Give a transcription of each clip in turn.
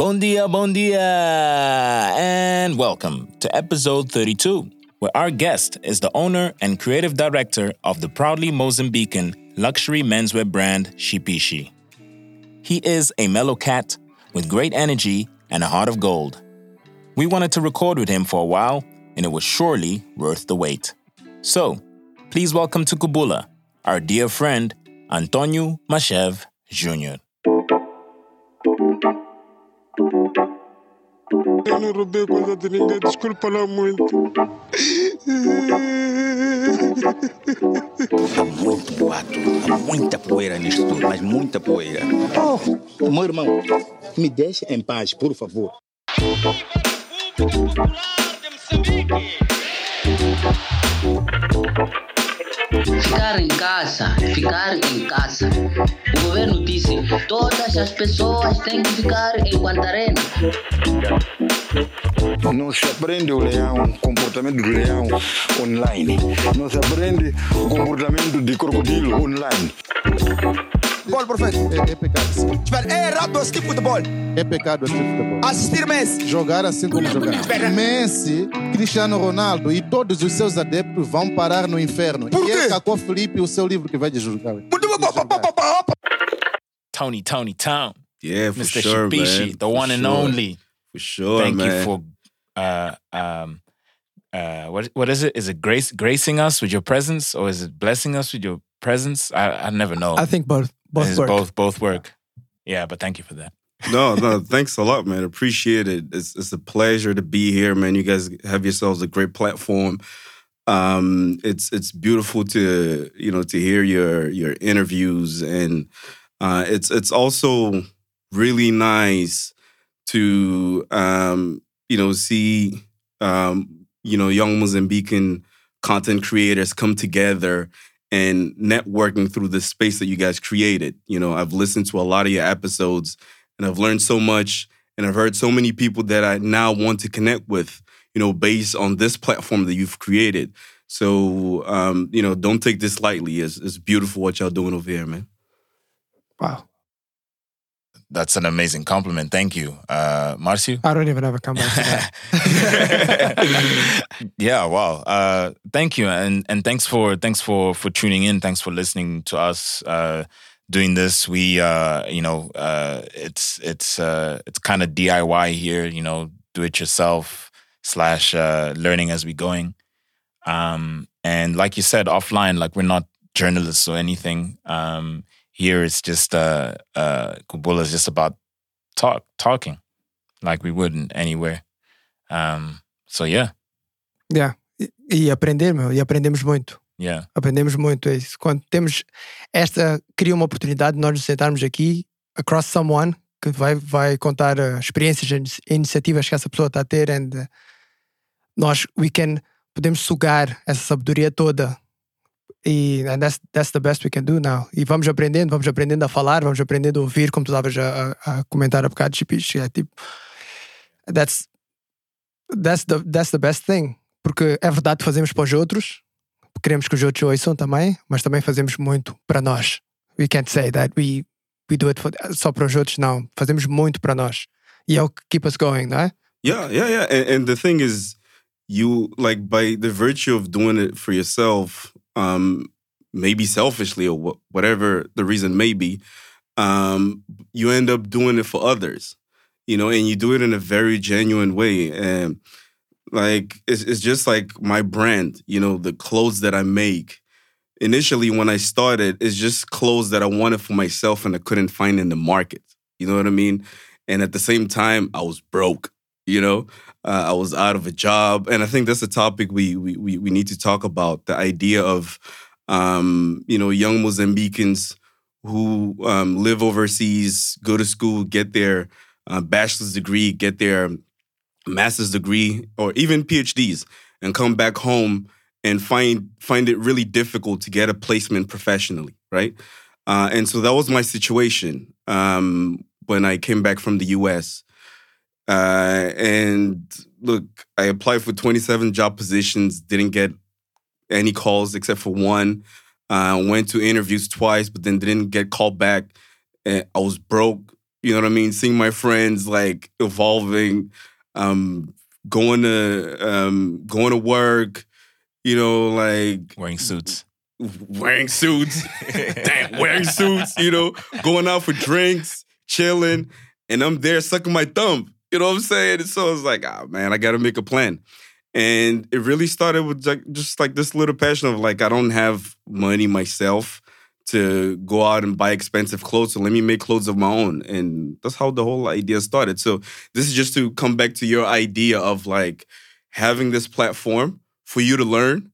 Bon dia, bon dia, and welcome to episode 32, where our guest is the owner and creative director of the proudly Mozambican luxury menswear brand Shipishi. He is a mellow cat with great energy and a heart of gold. We wanted to record with him for a while, and it was surely worth the wait. So, please welcome to Kubula our dear friend Antonio Mashev Jr. Eu não roubei coisa de ninguém, desculpa lá muito. Há muito boato, há muita poeira nisto tudo, mas muita poeira. Oh, meu irmão, me deixe em paz, por favor. Popular de Moçambique. Ficar em casa, ficar em casa. O governo disse todas as pessoas têm que ficar em quarentena. Não se aprende o leão, o comportamento do leão online. Não se aprende o comportamento de crocodilo online. Futebol, profeta. É, é pecado. Espera, é errado assistir futebol. É pecado assistir futebol. Assistir Messi. Jogar assim como jogar. Espera. Messi, Cristiano Ronaldo e todos os seus adeptos vão parar no inferno. Por e quê? é Cacó Felipe o seu livro que vai julgar. Tony, Tony Town, Yeah, for Mr. sure, Shipishi, man. the For one and sure. only. For sure, Thank man. you for uh um uh what what is it? Is it grace gracing us with your presence or is it blessing us with your presence? I, I never know. I think both both work. both both work. Yeah, but thank you for that. no, no, thanks a lot, man. Appreciate it. It's it's a pleasure to be here, man. You guys have yourselves a great platform. Um, it's it's beautiful to you know to hear your your interviews, and uh, it's it's also really nice to um, you know see um, you know young Mozambican content creators come together and networking through the space that you guys created. You know, I've listened to a lot of your episodes and I've learned so much and I've heard so many people that I now want to connect with, you know, based on this platform that you've created. So, um, you know, don't take this lightly. It's, it's beautiful what y'all doing over here, man. Wow. That's an amazing compliment. Thank you. Uh Marcio? I don't even have a comeback yeah, wow. Uh, thank you, and and thanks for thanks for for tuning in. Thanks for listening to us uh, doing this. We, uh, you know, uh, it's it's uh, it's kind of DIY here. You know, do it yourself slash uh, learning as we going. Um, and like you said, offline, like we're not journalists or anything. Um, here it's just uh, uh, Kubula is just about talk talking, like we wouldn't anywhere. Um, so yeah, yeah. E, e aprender, meu, e aprendemos muito. yeah. Aprendemos muito é isso. Quando temos esta, cria uma oportunidade de nós nos sentarmos aqui, across someone, que vai, vai contar uh, experiências e iniciativas que essa pessoa está a ter, and uh, nós, we can, podemos sugar essa sabedoria toda. E and that's, that's the best we can do now. E vamos aprendendo, vamos aprendendo a falar, vamos aprendendo a ouvir, como tu estavas a, a, comentar a bocado, Chipiche, é tipo, that's, that's, the, that's the best thing. Porque é verdade fazemos para os outros, queremos que os outros ouçam também, mas também fazemos muito para nós. We can't say that we, we do it for, só para os outros, não. Fazemos muito para nós. E é o que keep us going, não é? Yeah, yeah, yeah. And, and the thing is, you like by the virtue of doing it for yourself, um, maybe selfishly or wh- whatever the reason may be, um, you end up doing it for others, you know, and you do it in a very genuine way. And like it's, it's just like my brand, you know, the clothes that I make. Initially, when I started, it's just clothes that I wanted for myself and I couldn't find in the market. You know what I mean? And at the same time, I was broke. You know, uh, I was out of a job, and I think that's a topic we we we, need to talk about. The idea of um, you know young Mozambicans who um, live overseas, go to school, get their uh, bachelor's degree, get their master's degree, or even PhDs, and come back home and find find it really difficult to get a placement professionally, right? Uh, and so that was my situation um, when I came back from the U.S. Uh, and look, I applied for 27 job positions, didn't get any calls except for one. Uh, went to interviews twice, but then didn't get called back. And I was broke. You know what I mean? Seeing my friends like evolving, um, going to um, going to work. You know, like Wearing suits. wearing suits, damn, wearing suits, you know, going out for drinks, chilling, and I'm there sucking my thumb. You know what I'm saying? And so was like, ah, man, I got to make a plan. And it really started with just like this little passion of like, I don't have money myself to go out and buy expensive clothes. So let me make clothes of my own. And that's how the whole idea started. So this is just to come back to your idea of like having this platform for you to learn,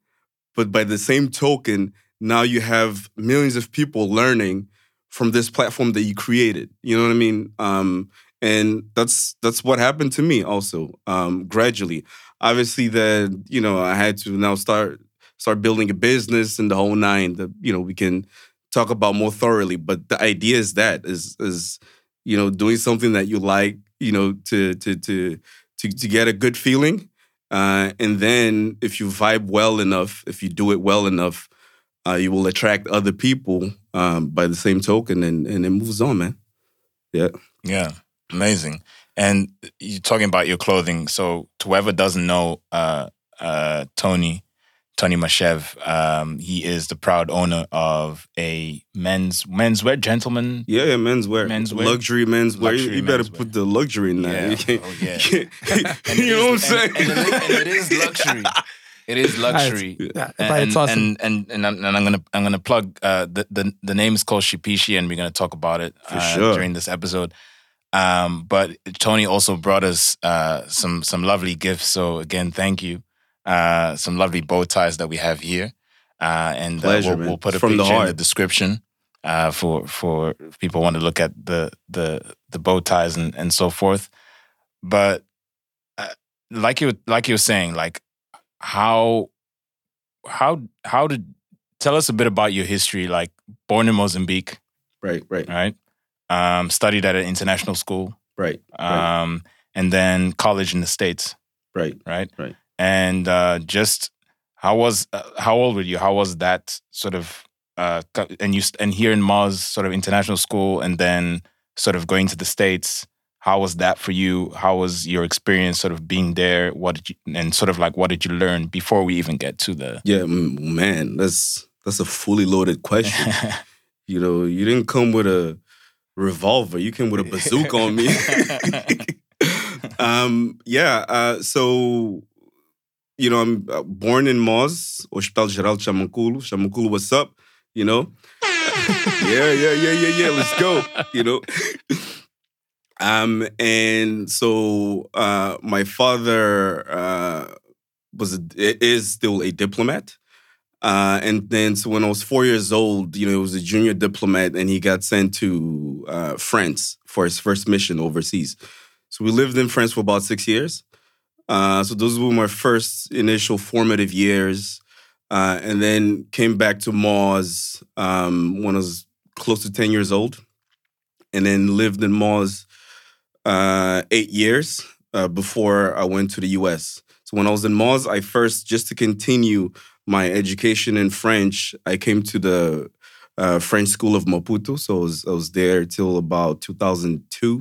but by the same token, now you have millions of people learning from this platform that you created. You know what I mean? Um, and that's that's what happened to me also um, gradually. Obviously, that you know I had to now start start building a business and the whole nine. That you know we can talk about more thoroughly. But the idea is that is is you know doing something that you like. You know to to to to, to get a good feeling. Uh, and then if you vibe well enough, if you do it well enough, uh, you will attract other people um, by the same token, and and it moves on, man. Yeah. Yeah, amazing. And you're talking about your clothing. So, to whoever doesn't know, uh, uh, Tony, Tony Mashev, um, he is the proud owner of a men's menswear gentleman. Yeah, yeah, menswear, Menswear. luxury menswear. You- Luxury you better menswear. put the luxury in that. Yeah. You Oh, yeah. you can't- you it know what I'm is- saying? and- and it- and it is luxury. It is luxury. Yeah, and, it's and, awesome. and and and I'm, and I'm gonna I'm gonna plug uh, the the the name is called Shipishi, and we're gonna talk about it For uh, sure. during this episode. Um, but Tony also brought us uh, some some lovely gifts. So again, thank you. Uh, some lovely bow ties that we have here, uh, and uh, Pleasure, we'll, we'll put a from the picture in the description uh, for for if people want to look at the the the bow ties and and so forth. But uh, like you like you were saying, like how how how did tell us a bit about your history like born in mozambique right, right, right um studied at an international school right, right, um and then college in the states right. right Right. and uh just how was uh, how old were you how was that sort of uh and you and here in Moz sort of international school and then sort of going to the states how was that for you how was your experience sort of being there what did you and sort of like what did you learn before we even get to the Yeah, man, that's that's a fully loaded question. you know, you didn't come with a revolver; you came with a bazooka on me. um, yeah. Uh, so, you know, I'm uh, born in Moz, Hospital Geral Chamanculo. Chamanculo, what's up? You know. yeah, yeah, yeah, yeah, yeah. Let's go. You know. Um, and so uh, my father uh, was a, is still a diplomat. Uh, and then so when I was four years old, you know, he was a junior diplomat, and he got sent to uh, France for his first mission overseas. So we lived in France for about six years. Uh, so those were my first initial formative years, uh, and then came back to Moz um, when I was close to ten years old, and then lived in Moz uh, eight years uh, before I went to the US. So when I was in Moz, I first, just to continue my education in French, I came to the uh, French School of Maputo. So I was, I was there till about 2002.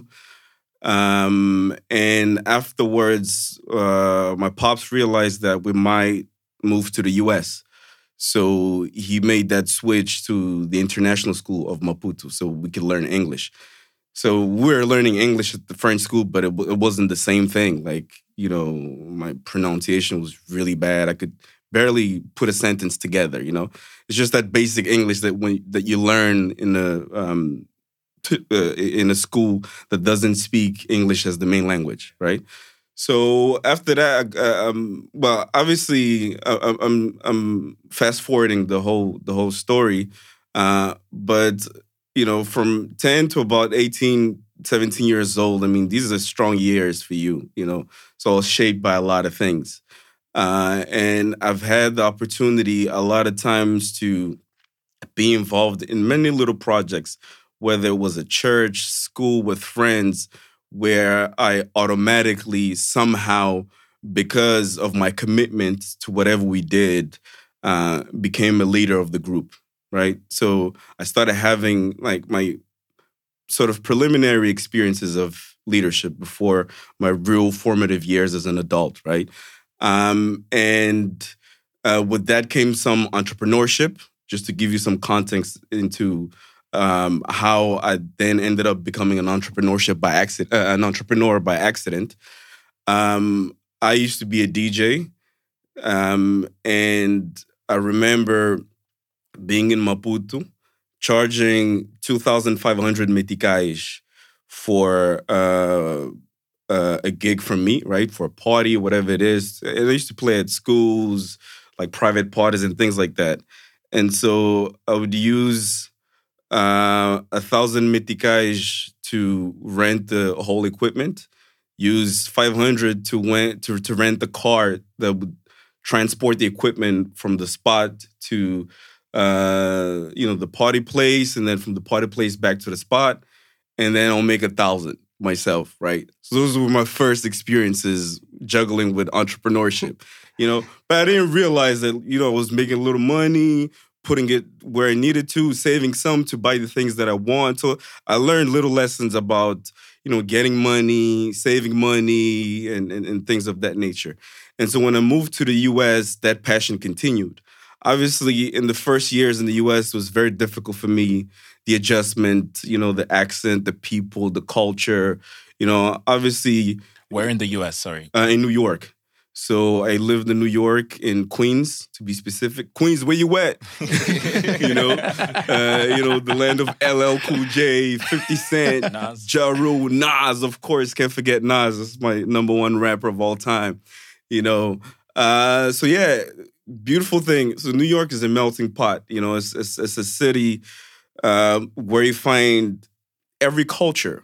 Um, and afterwards, uh, my pops realized that we might move to the US. So he made that switch to the International School of Maputo so we could learn English. So we were learning English at the French school, but it, it wasn't the same thing. Like, you know, my pronunciation was really bad. I could barely put a sentence together, you know? It's just that basic English that when that you learn in a um, t- uh, in a school that doesn't speak English as the main language, right? So after that, uh, um, well, obviously, I, I'm- I'm fast forwarding the whole the whole story, uh, but you know, from 10 to about 18, 17 years old, I mean, these are strong years for you, you know. So shaped by a lot of things. Uh, and I've had the opportunity a lot of times to be involved in many little projects, whether it was a church, school with friends, where I automatically somehow, because of my commitment to whatever we did, uh, became a leader of the group right? So I started having like my sort of preliminary experiences of leadership before my real formative years as an adult, right? Um, and uh, with that came some entrepreneurship, just to give you some context into um, how I then ended up becoming an entrepreneurship by accident, uh, an entrepreneur by accident. Um, I used to be a DJ, um, and I remember being in Maputo, charging two thousand five hundred meticais for uh, uh, a gig from me, right? For a party, whatever it is. I used to play at schools, like private parties and things like that. And so I would use uh, a thousand meticais to rent the whole equipment, use 500 to, rent, to, to rent the car that would transport the equipment from the spot to uh, you know the party place and then from the party place back to the spot and then I'll make a thousand myself, right? So those were my first experiences juggling with entrepreneurship, you know. But I didn't realize that, you know, I was making a little money, putting it where I needed to, saving some to buy the things that I want. So I learned little lessons about, you know, getting money, saving money, and, and, and things of that nature. And so when I moved to the US, that passion continued. Obviously, in the first years in the US, was very difficult for me the adjustment, you know, the accent, the people, the culture. You know, obviously. Where in the U.S.? Sorry. Uh, in New York. So I lived in New York, in Queens, to be specific. Queens, where you at? you know, uh, you know, the land of LL Cool J, 50 Cent, Nas. Ja Rule, Nas, of course. Can't forget Nas. That's my number one rapper of all time. You know, uh, so yeah, beautiful thing. So New York is a melting pot. You know, it's it's, it's a city um, where you find every culture.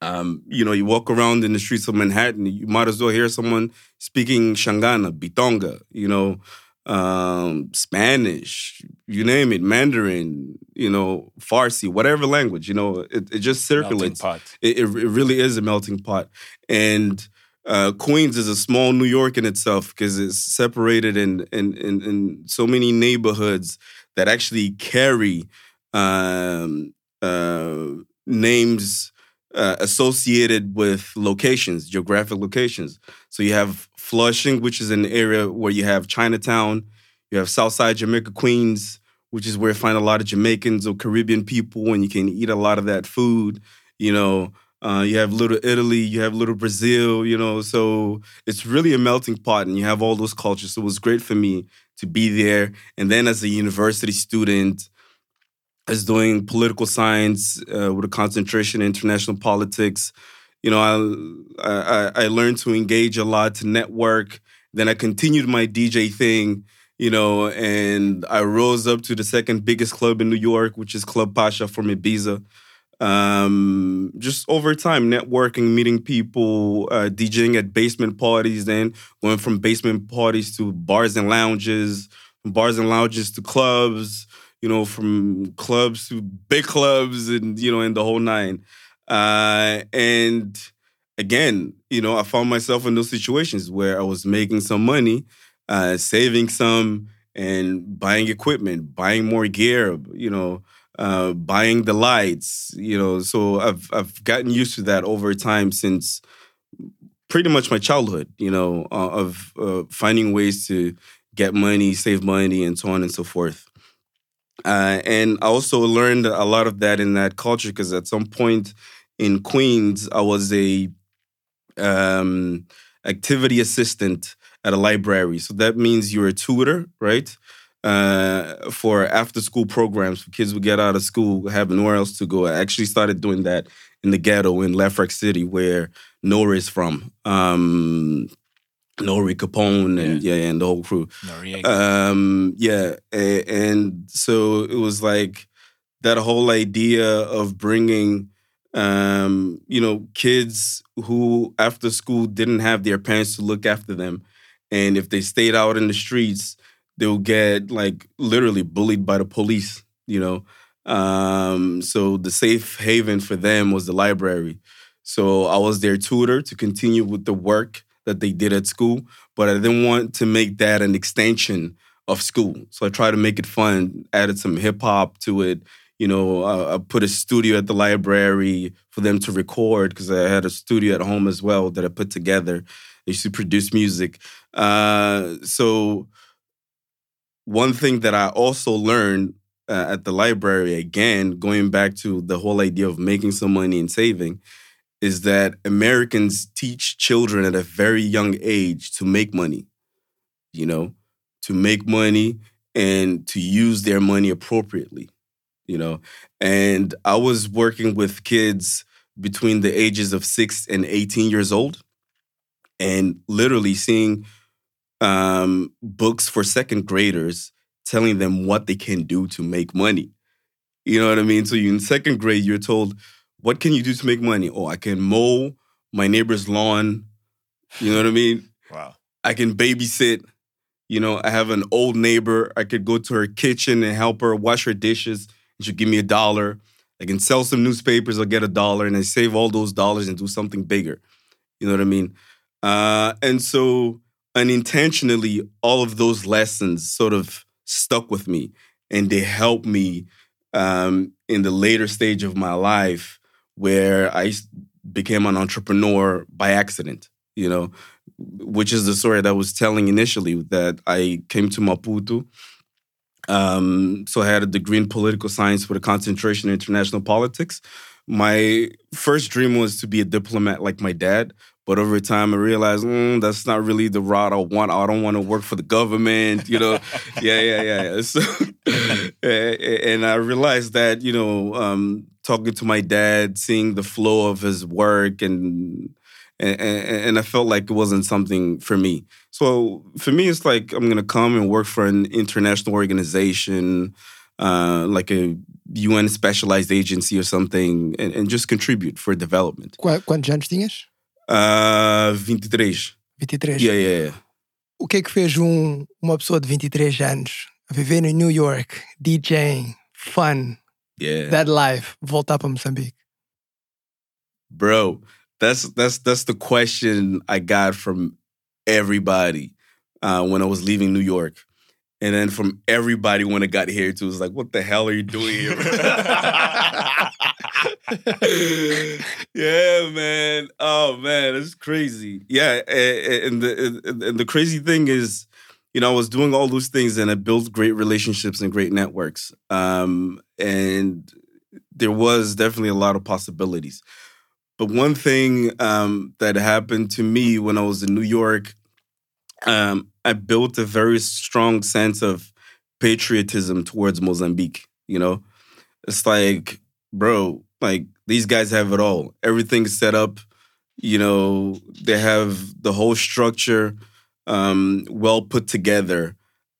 Um, you know, you walk around in the streets of Manhattan, you might as well hear someone speaking Shangana, Bitonga, you know, um, Spanish, you name it, Mandarin, you know, Farsi, whatever language, you know, it, it just circulates. It, it really is a melting pot. And uh, Queens is a small New York in itself because it's separated in, in, in, in so many neighborhoods that actually carry um, uh, names uh, associated with locations, geographic locations. So you have Flushing, which is an area where you have Chinatown. You have Southside Jamaica, Queens, which is where you find a lot of Jamaicans or Caribbean people, and you can eat a lot of that food. You know, uh, you have Little Italy, you have Little Brazil. You know, so it's really a melting pot, and you have all those cultures. So it was great for me to be there. And then as a university student, is doing political science uh, with a concentration in international politics. You know, I, I I learned to engage a lot, to network. Then I continued my DJ thing. You know, and I rose up to the second biggest club in New York, which is Club Pacha from Ibiza. Um, just over time, networking, meeting people, uh, DJing at basement parties, then going from basement parties to bars and lounges, bars and lounges to clubs you know, from clubs to big clubs and, you know, and the whole nine. Uh, and again, you know, I found myself in those situations where I was making some money, uh, saving some, and buying equipment, buying more gear, you know, uh, buying the lights, you know. So I've I've gotten used to that over time since pretty much my childhood, you know, uh, of uh, finding ways to get money, save money, and so on and so forth. Uh, and I also learned a lot of that in that culture because at some point in Queens, I was a um, activity assistant at a library. So that means you're a tutor, right? Uh, for after school programs for kids who get out of school, have nowhere else to go. I actually started doing that in the ghetto in LeFrak City, where Nora is from. Um, Nori Capone and yeah. yeah, and the whole crew. Noreaga. Um, yeah, a- and so it was like that whole idea of bringing, um, you know, kids who after school didn't have their parents to look after them, and if they stayed out in the streets, they'll get like literally bullied by the police. You know, um, so the safe haven for them was the library. So I was their tutor to continue with the work that they did at school, but I didn't want to make that an extension of school. So I tried to make it fun, added some hip hop to it, You know, uh, I put a studio at the library for them to record because I had a studio at home as well that I put together. I used to produce music. Uh, so one thing that I also learned uh, at the library, again, going back to the whole idea of making some money and saving, is that Americans teach children at a very young age to make money, you know, to make money and to use their money appropriately, you know. And I was working with kids between the ages of six and 18 years old and literally seeing um, books for second graders telling them what they can do to make money. You know what I mean? So in second grade, you're told, what can you do to make money? Oh, I can mow my neighbor's lawn. You know what I mean? Wow. I can babysit. You know, I have an old neighbor. I could go to her kitchen and help her wash her dishes. And she'll give me a dollar. I can sell some newspapers. I'll get a dollar, and I save all those dollars and do something bigger. You know what I mean? Uh, and so unintentionally, all of those lessons sort of stuck with me, and they helped me um, in the later stage of my life where I became an entrepreneur by accident. You know, which is the story that I was telling initially that I came to Maputo. Um, so I had a degree in political science with a concentration in international politics. My first dream was to be a diplomat like my dad, but over time I realized mm, that's not really the route I want. I don't want to work for the government, you know. yeah, yeah, yeah. yeah. So, and I realized that you know, um, talking to my dad, seeing the flow of his work, and and, and I felt like it wasn't something for me. So for me, it's like I'm gonna come and work for an international organization, uh, like a UN specialized agency or something, and, and just contribute for development. Qua- Quantos anos tinhas? Uh, 23. 23. Yeah, yeah, yeah. O que é que fez um, uma pessoa de 23 anos a viver em New York, DJing, fun, Yeah. that life, voltar para Moçambique? bro that's that's that's the question i got from everybody uh, when i was leaving new york and then from everybody when i got here too it was like what the hell are you doing here yeah man. Oh man it's crazy. Yeah and the and the crazy thing is you know i was doing all those things and i built great relationships and great networks. Um and there was definitely a lot of possibilities. But one thing um, that happened to me when I was in New York, um, I built a very strong sense of patriotism towards Mozambique. You know, it's like, bro, like these guys have it all. Everything's set up. You know, they have the whole structure um, well put together,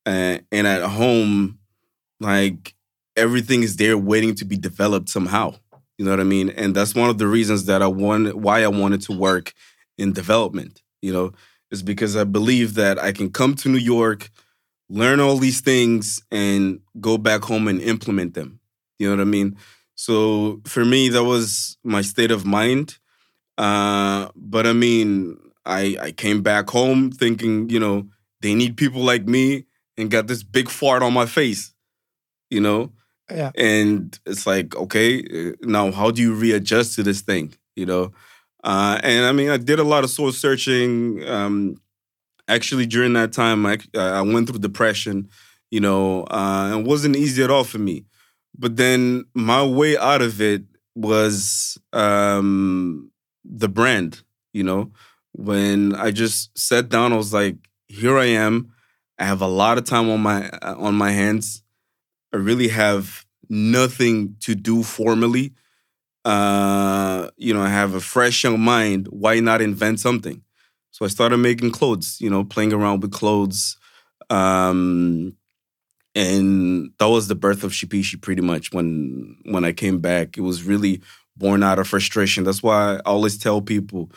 uh, and at home, like everything is there waiting to be developed somehow. You know what I mean? And that's one of the reasons that I wanted, why I wanted to work in development. You know, is because I believe that I can come to New York, learn all these things, and go back home and implement them. You know what I mean? So for me, that was my state of mind. Uh, but I mean, I I came back home thinking, you know, they need people like me, and got this big fart on my face. You know, Yeah. and it's like okay uh, now how do you readjust to this thing you know uh, and i mean i did a lot of soul searching um, actually during that time i, I went through depression you know uh, and it wasn't easy at all for me but then my way out of it was um, the brand you know when i just sat down i was like here i am i have a lot of time on my uh, on my hands I really have nothing to do formally. Uh, you know, I have a fresh young mind. Why not invent something? So I started making clothes, you know, playing around with clothes. Um, and that was the birth of Shipishi pretty much when when I came back. It was really born out of frustration. That's why I always tell people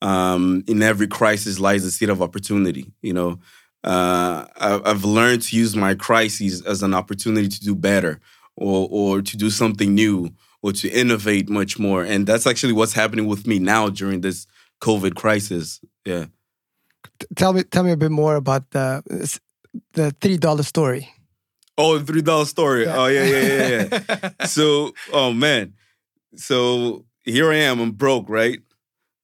um, in every crisis lies a seed of opportunity, you know uh, I- I've learned to use my crises as an opportunity to do better or or to do something new or to innovate much more. And that's actually what's happening with me now during this COVID crisis. Yeah. Tell me, tell me a bit more about the the three dollar story. Oh, the three dollar story. Oh yeah, yeah, yeah, yeah. so, oh man, so here I am. I'm broke, right?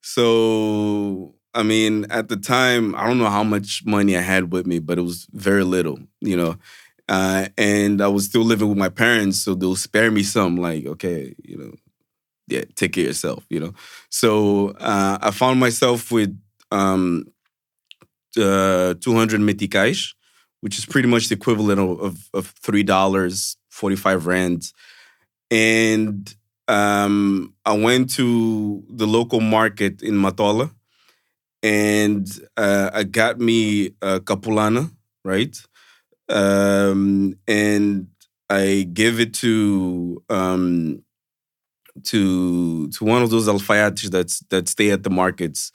So, I mean, at the time, I don't know how much money I had with me, but it was very little, you know. Uh, and I was still living with my parents, so they'll spare me some. Like, okay, you know, yeah, take care of yourself, you know. So uh, I found myself with um, uh, 200 meticais, which is pretty much the equivalent of, of, of $3, 45 rands. And um, I went to the local market in Matola and uh, I got me a capulana, right? Um, and I gave it to um, to to one of those alfaiates that's that stay at the markets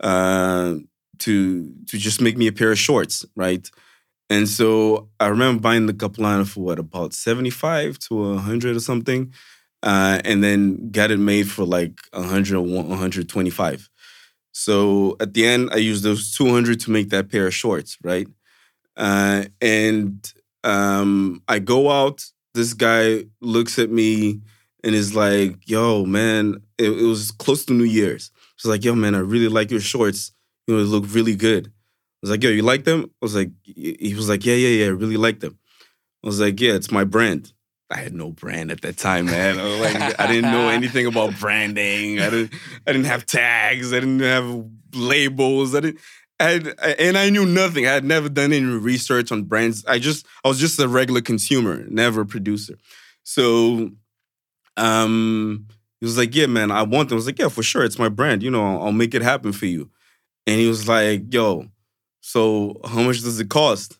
uh, to to just make me a pair of shorts, right? And so I remember buying the capulana for what about seventy five to hundred or something, uh, and then got it made for like 100 or 125. So at the end, I used those 200 to make that pair of shorts, right? Uh, and um, I go out. This guy looks at me and is like, "Yo, man!" It, it was close to New Year's. He's like, "Yo, man, I really like your shorts. You know, they look really good." I was like, "Yo, you like them?" I was like, "He was like, yeah, yeah, yeah, I really like them." I was like, "Yeah, it's my brand." I had no brand at that time, man. I, like, I didn't know anything about branding. I didn't. I didn't have tags. I didn't have labels. I didn't. I had, and I knew nothing. I had never done any research on brands. I just, I was just a regular consumer, never a producer. So, um, he was like, "Yeah, man, I want them." I was like, "Yeah, for sure, it's my brand. You know, I'll make it happen for you." And he was like, "Yo, so how much does it cost?"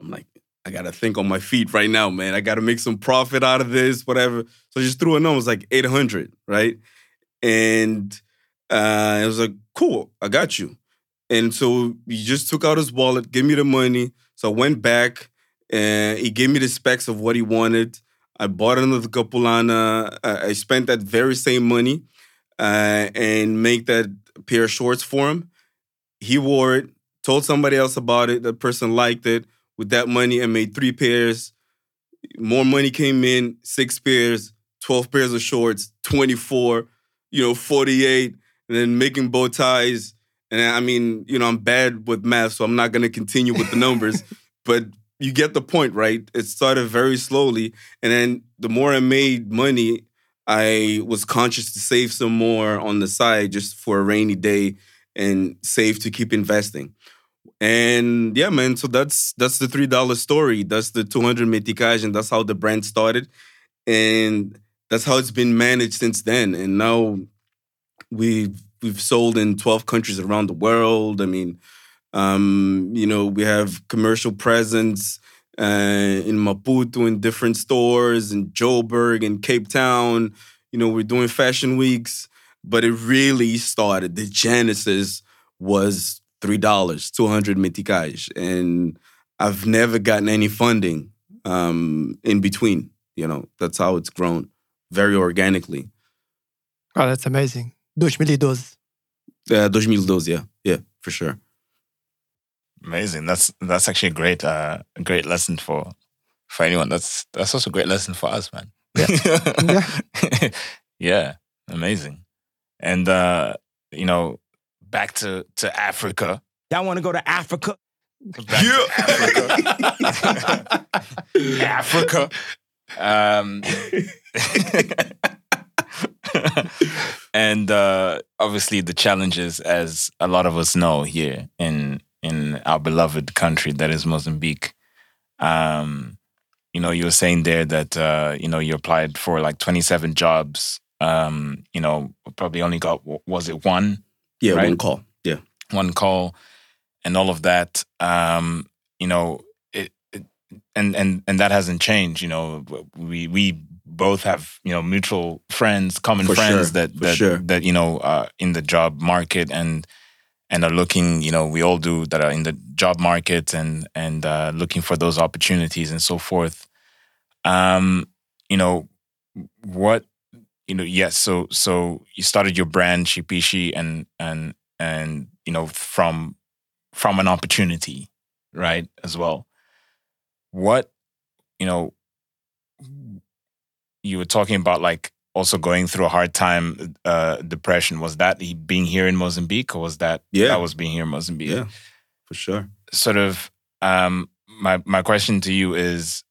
I'm like, I gotta think on my feet right now, man. I gotta make some profit out of this, whatever. So I just threw a number, it was like 800, right? And uh, it was like, cool, I got you. And so he just took out his wallet, gave me the money. So I went back and he gave me the specs of what he wanted. I bought another Capulana. I spent that very same money uh, and make that pair of shorts for him. He wore it, told somebody else about it. That person liked it with that money I made three pairs. More money came in, six pairs, 12 pairs of shorts, 24, you know, 48, and then making bow ties. And I mean, you know, I'm bad with math, so I'm not going to continue with the numbers, but you get the point, right? It started very slowly. And then the more I made money, I was conscious to save some more on the side just for a rainy day and save to keep investing. And yeah, man. So that's that's the three dollar story. That's the two hundred meticais, and that's how the brand started, and that's how it's been managed since then. And now we've we've sold in twelve countries around the world. I mean, um, you know, we have commercial presence uh, in Maputo in different stores, in Joburg, in Cape Town. You know, we're doing fashion weeks, but it really started. The genesis was three dollars, two hundred meticais, and I've never gotten any funding um, in between. You know, that's how it's grown, very organically. Oh, that's amazing. 2012. Uh, 2012, yeah, yeah, for sure. Amazing. That's that's actually a great uh, great lesson for for anyone. That's that's also a great lesson for us, man. Yeah. yeah. yeah. Amazing. And uh, you know, back to to Africa. Y'all want to go to Africa? Back to Africa. Africa. Um, and uh, obviously the challenges, as a lot of us know here in in our beloved country that is Mozambique. Um, you know, you were saying there that uh, you know you applied for like twenty seven jobs. Um, you know, probably only got was it one? Yeah, right? one call. Yeah, one call, and all of that. Um, you know, it, it, and and and that hasn't changed. You know, we we both have you know mutual friends, common For friends sure, that that sure. that you know uh, in the job market and and are looking. You know, we all do that are in the job market and and uh, looking for those opportunities and so forth. Um, you know, what you know, yes. So so you started your brand Shipishi and and and you know from from an opportunity, right? As well. What you know, you were talking about like also going through a hard time, uh, depression. Was that he being here in Mozambique, or was that Yeah. that was being here in Mozambique? Yeah, for sure. Sort of. Um, my my question to you is,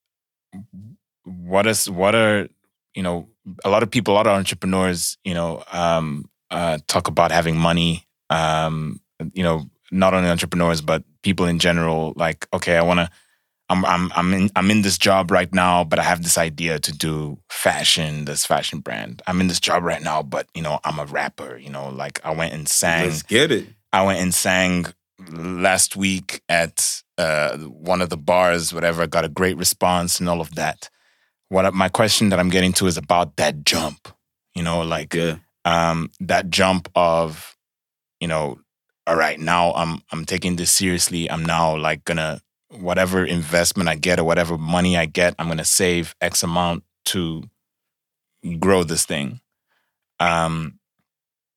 what is what are you know a lot of people, a lot of entrepreneurs, you know, um, uh, talk about having money. Um, you know, not only entrepreneurs but people in general. Like, okay, I want to. I'm I'm I'm in I'm in this job right now, but I have this idea to do fashion, this fashion brand. I'm in this job right now, but you know, I'm a rapper. You know, like I went and sang. Let's get it. I went and sang last week at uh, one of the bars, whatever. Got a great response and all of that. What my question that I'm getting to is about that jump. You know, like Yeah, um, that jump of, you know, all right, now I'm I'm taking this seriously. I'm now like gonna whatever investment I get or whatever money I get, I'm gonna save X amount to grow this thing. Um,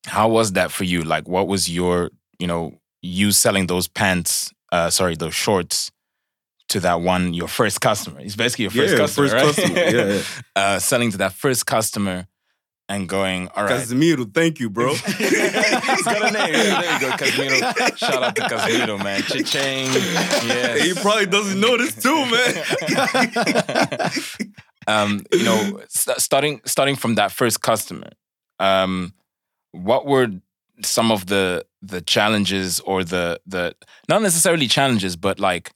how was that for you? Like, what was your, you know, you selling those pants, uh, sorry, those shorts to that one, your first customer? It's basically your first Yeah, customer, first right? customer, yeah, yeah. uh, selling to that first customer and going, all right. Casemiro, thank you, bro. He's got a name. There you go, Casemiro. Shout out to Casimiro, man. Cha-ching. Yes. he probably doesn't know this too, man. um, you know, st- starting starting from that first customer, um, what were some of the the challenges or the the not necessarily challenges, but like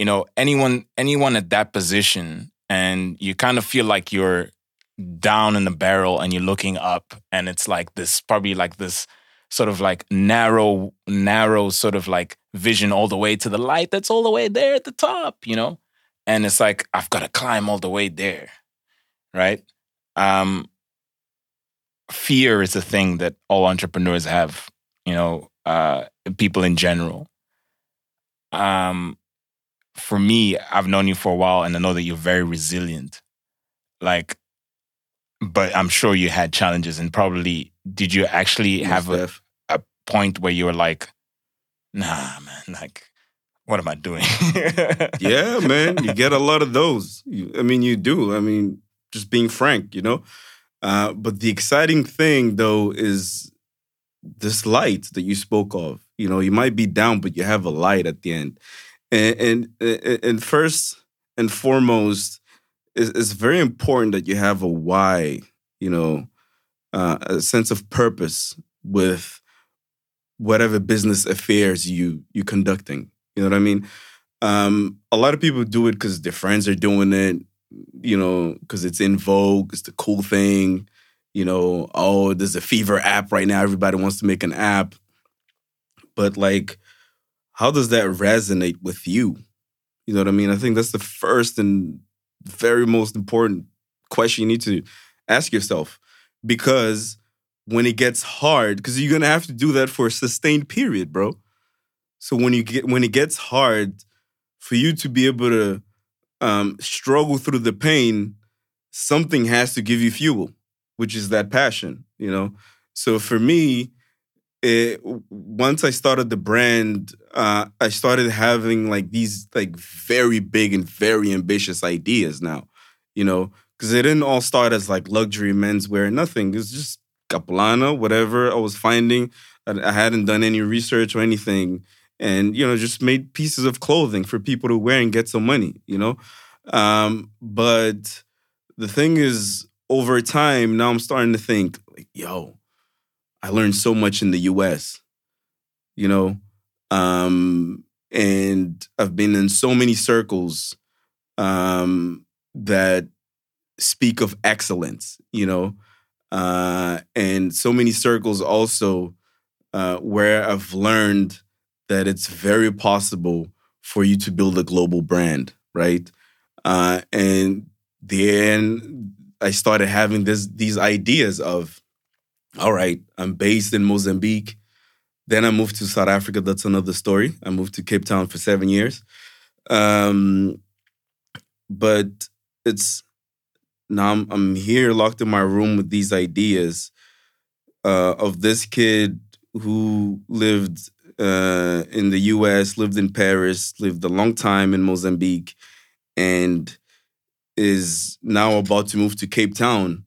you know anyone anyone at that position, and you kind of feel like you're down in the barrel and you're looking up, and it's like this probably like this sort of like narrow narrow sort of like vision all the way to the light that's all the way there at the top, you know and it's like I've got to climb all the way there, right? Um, fear is a thing that all entrepreneurs have, you know, uh, people in general. Um, for me, I've known you for a while, and I know that you're very resilient. Like, but I'm sure you had challenges, and probably did you actually have a, a point where you were like, "Nah, man, like." What am I doing? yeah, man, you get a lot of those. You, I mean, you do. I mean, just being frank, you know. Uh, but the exciting thing, though, is this light that you spoke of. You know, you might be down, but you have a light at the end. And and and, first and foremost, it's, it's very important that you have a why. You know, uh, a sense of purpose with whatever business affairs you you conducting. You know what I mean? Um, a lot of people do it because their friends are doing it, you know, because it's in vogue, it's the cool thing. You know, oh, there's a fever app right now. Everybody wants to make an app. But like, how does that resonate with you? You know what I mean? I think that's the first and very most important question you need to ask yourself. Because when it gets hard, because you're gonna have to do that for a sustained period, bro. So when you get when it gets hard, for you to be able to um, struggle through the pain, something has to give you fuel, which is that passion, you know. So for me, it, once I started the brand, uh, I started having like these like very big and very ambitious ideas now, you know, because it didn't all start as like luxury menswear, nothing. It's just Capulana, whatever I was finding. I, I hadn't done any research or anything and you know just made pieces of clothing for people to wear and get some money you know um but the thing is over time now i'm starting to think like yo i learned so much in the us you know um and i've been in so many circles um that speak of excellence you know uh and so many circles also uh where i've learned that it's very possible for you to build a global brand, right? Uh, and then I started having this these ideas of, all right, I'm based in Mozambique. Then I moved to South Africa. That's another story. I moved to Cape Town for seven years. Um, but it's now I'm, I'm here locked in my room with these ideas uh, of this kid who lived uh, in the US, lived in Paris, lived a long time in Mozambique, and is now about to move to Cape Town,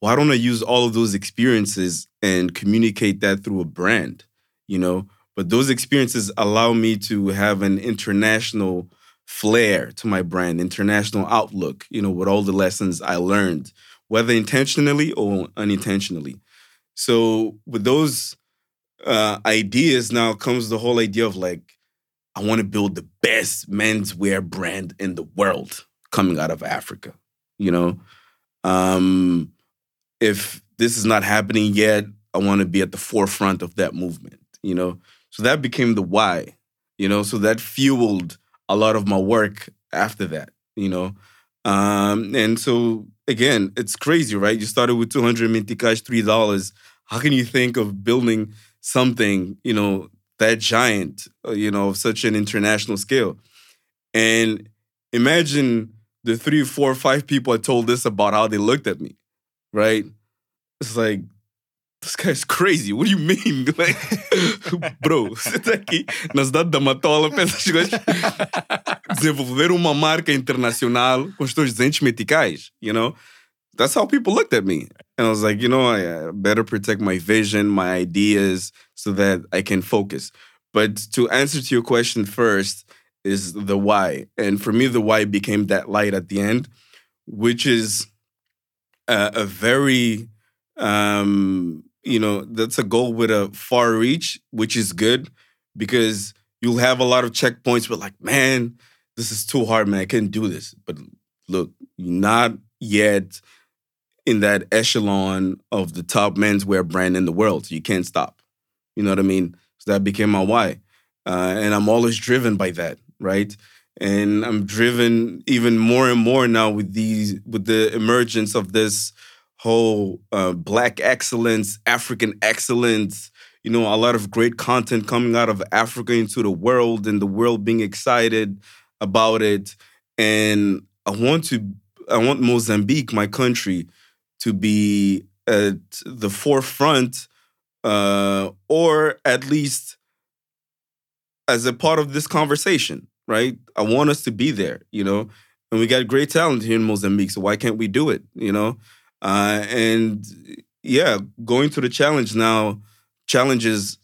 why don't I use all of those experiences and communicate that through a brand? You know, but those experiences allow me to have an international flair to my brand, international outlook, you know, with all the lessons I learned, whether intentionally or unintentionally. So with those uh, ideas now comes the whole idea of like, I want to build the best menswear brand in the world coming out of Africa. You know, um, if this is not happening yet, I want to be at the forefront of that movement. You know, so that became the why. You know, so that fueled a lot of my work after that. You know, um, and so again, it's crazy, right? You started with 200 meticais, three dollars. How can you think of building something, you know, that giant, uh, you know, of such an international scale? And imagine the three, four, five people I told this about how they looked at me, right? It's like, this guy's crazy. What do you mean? Like, bro, você tá aqui na cidade da Matola, pensa que vais desenvolver uma marca internacional com os teus 200 meticais, you know? That's how people looked at me. And I was like, you know, I better protect my vision, my ideas, so that I can focus. But to answer to your question first is the why. And for me, the why became that light at the end, which is a, a very, um, you know, that's a goal with a far reach, which is good because you'll have a lot of checkpoints but like, man, this is too hard, man. I can't do this. But look, not yet in that echelon of the top menswear brand in the world. You can't stop. You know what I mean? So that became my why. Uh, and I'm always driven by that, right? And I'm driven even more and more now with these with the emergence of this whole uh, black excellence, African excellence. You know, a lot of great content coming out of Africa into the world, and the world being excited about it. And I want to, I want Mozambique, my country, to be at the forefront, uh, or at least as a part of this conversation, right? I want us to be there, you know. And we got great talent here in Mozambique, so why can't we do it, you know? Uh, and yeah, going to the challenge now, challenges.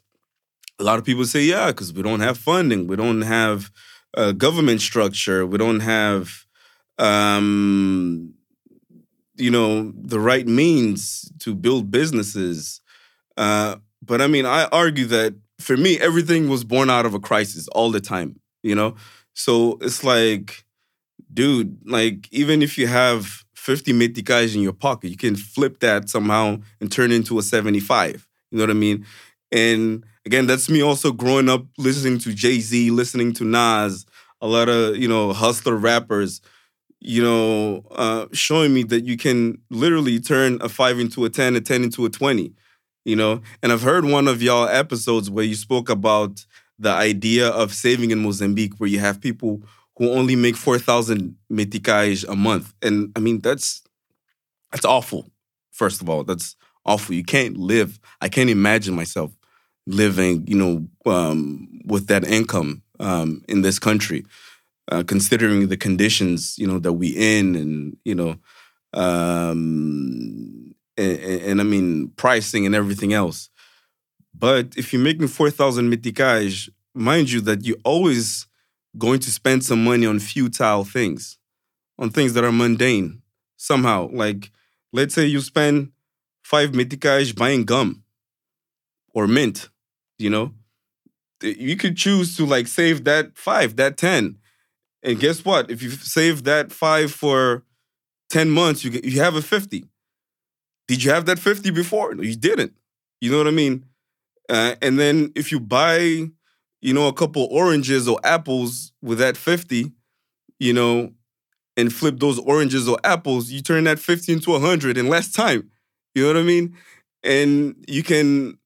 A lot of people say, yeah, because we don't have funding, we don't have a government structure, we don't have, um, you know, the right means to build businesses. Uh, but I mean, I argue that for me, everything was born out of a crisis all the time, you know? So it's like, dude, like, even if you have 50 meticais in your pocket, you can flip that somehow and turn into a 75. You know what I mean? And again, that's me also growing up listening to Jay Z, listening to Nas, a lot of, you know, hustler rappers, you know, uh, showing me that you can literally turn a five into a 10, a 10 into a 20 you know and i've heard one of y'all episodes where you spoke about the idea of saving in mozambique where you have people who only make 4000 meticais a month. And i mean that's that's awful first of all. That's awful. You can't live i can't imagine myself living you know um, with that income um, in this country uh, considering the conditions you know that we in and you know um, and, and, and I mean pricing and everything else. But if you're making four thousand meticais, mind you that you're always going to spend some money on futile things, on things that are mundane somehow. Like let's say you spend five meticais buying gum or mint, you know. You could choose to like save that five, that ten, and guess what? If you save that five for ten months, you you have a fifty. Did you have that 50 before? No, you didn't. You know what I mean? Uh, and then if you buy, you know, a couple oranges or apples with that 50, you know, and flip those oranges or apples, you turn that 50 into 100 in less time. You know what I mean? And you can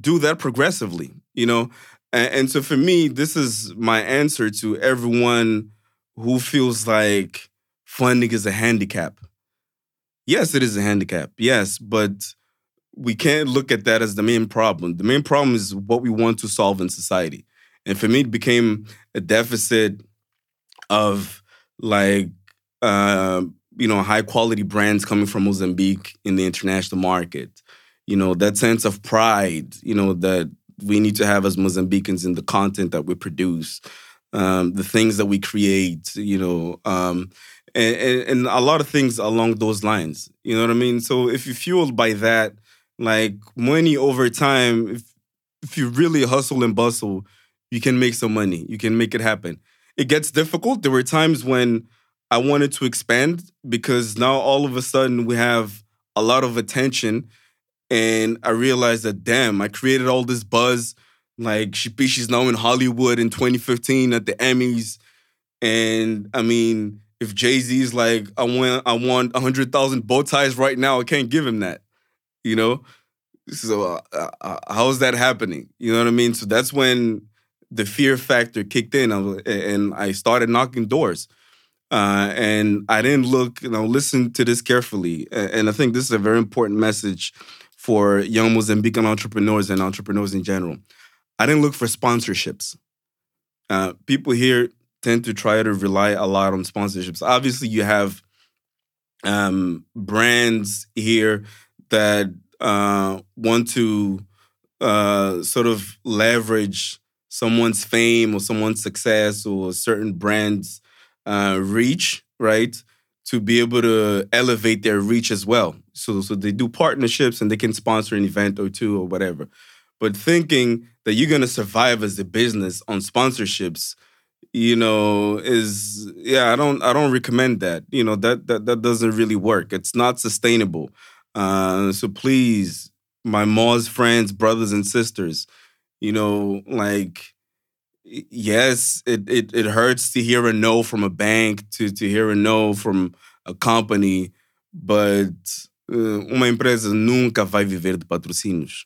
do that progressively, you know? And, and so for me, this is my answer to everyone who feels like funding is a handicap yes, it is a handicap. Yes, but we can't look at that as the main problem. The main problem is what we want to solve in society. And for me, it became a deficit of like, uh, you know, high quality brands coming from Mozambique in the international market. You know, that sense of pride, you know, that we need to have as Mozambicans in the content that we produce, um, the things that we create, you know, um, and, and, a lot of things along those lines. You know what I mean? So if you're fueled by that, like money over time, if if you really hustle and bustle, you can make some money. You can make it happen. It gets difficult. There were times when I wanted to expand because now all of a sudden we have a lot of attention. And I realized that, damn, I created all this buzz. Like, she's now in Hollywood in 2015 at the Emmys. And I mean, if Jay Z's like, I want, I want 100,000 bow ties right now, I can't give him that, you know? So, uh, uh, how's that happening? You know what I mean? So, that's when the fear factor kicked in and I started knocking doors. Uh, and I didn't look, you know, listen to this carefully. And I think this is a very important message for young Mozambican entrepreneurs and entrepreneurs in general. I didn't look for sponsorships. Uh, people here tend to try to rely a lot on sponsorships. Obviously, you have um, brands here that uh, want to uh, sort of leverage someone's fame or someone's success or certain brand's uh, reach, right? To be able to elevate their reach as well. So, so they do partnerships and they can sponsor an event or two or whatever. But thinking that you're gonna survive as a business on sponsorships, you know, is yeah, I don't I don't recommend that. You know, that that that doesn't really work. It's not sustainable. Uh, so please, my Moz friends, brothers and sisters, you know, like yes, it, it it hurts to hear a no from a bank, to to hear a no from a company, but uh, uma empresa nunca vai viver de patrocínios.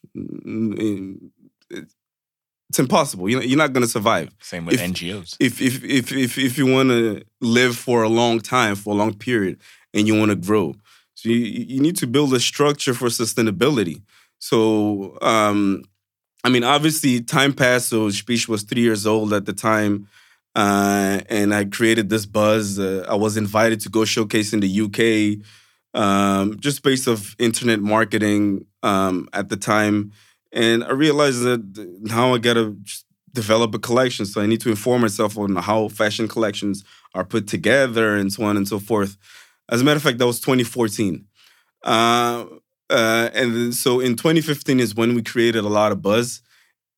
It's impossible. You're, you're not going to survive. Same with if, NGOs. If if if if if you want to live for a long time, for a long period, and you want to grow, so you you need to build a structure for sustainability. So um, I mean, obviously, time passed. So Shipishi was three years old at the time. Uh, and I created this buzz. Uh, I was invited to go showcase in the UK, um, just based of internet marketing um, at the time. And I realized that now I gotta develop a collection. So I need to inform myself on how fashion collections are put together and so on and so forth. As a matter of fact, that was 2014. Uh, uh, and so in 2015 is when we created a lot of buzz,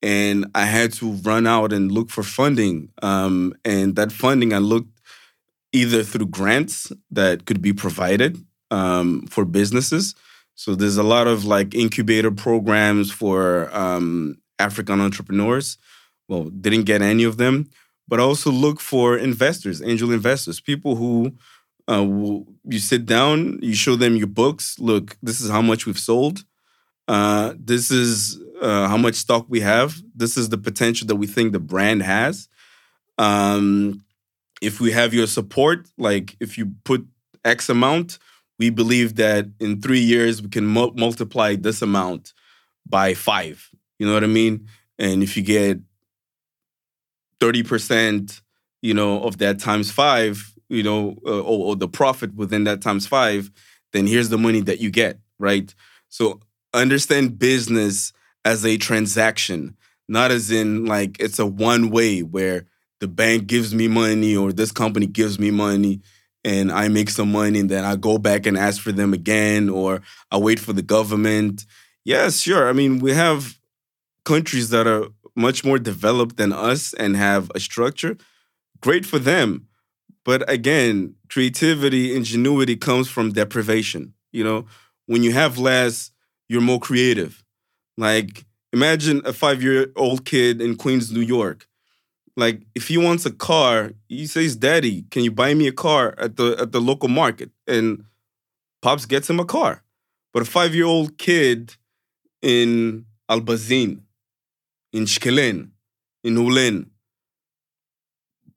and I had to run out and look for funding. Um, and that funding I looked either through grants that could be provided um, for businesses. So there's a lot of like incubator programs for um, African entrepreneurs. Well, didn't get any of them, but also look for investors, angel investors, people who uh, you sit down, you show them your books. Look, this is how much we've sold. Uh, this is uh, how much stock we have. This is the potential that we think the brand has. Um, if we have your support, like if you put X amount, we believe that in three years we can mu- multiply this amount by five. You know what I mean? And if you get 30%, you know, of that times five, you know, uh, or, or the profit within that times five, then here's the money that you get, right? So understand business as a transaction, not as in like it's a one way where the bank gives me money or this company gives me money and I make some money and then I go back and ask for them again or I wait for the government. Yes, sure. I mean, we have countries that are much more developed than us and have a structure. Great for them. But again, creativity, ingenuity comes from deprivation. You know, when you have less, you're more creative. Like, imagine a five year old kid in Queens, New York. Like, if he wants a car, he says, Daddy, can you buy me a car at the at the local market? And Pops gets him a car. But a five year old kid in Albazine, in Xiquelene, in Hulene,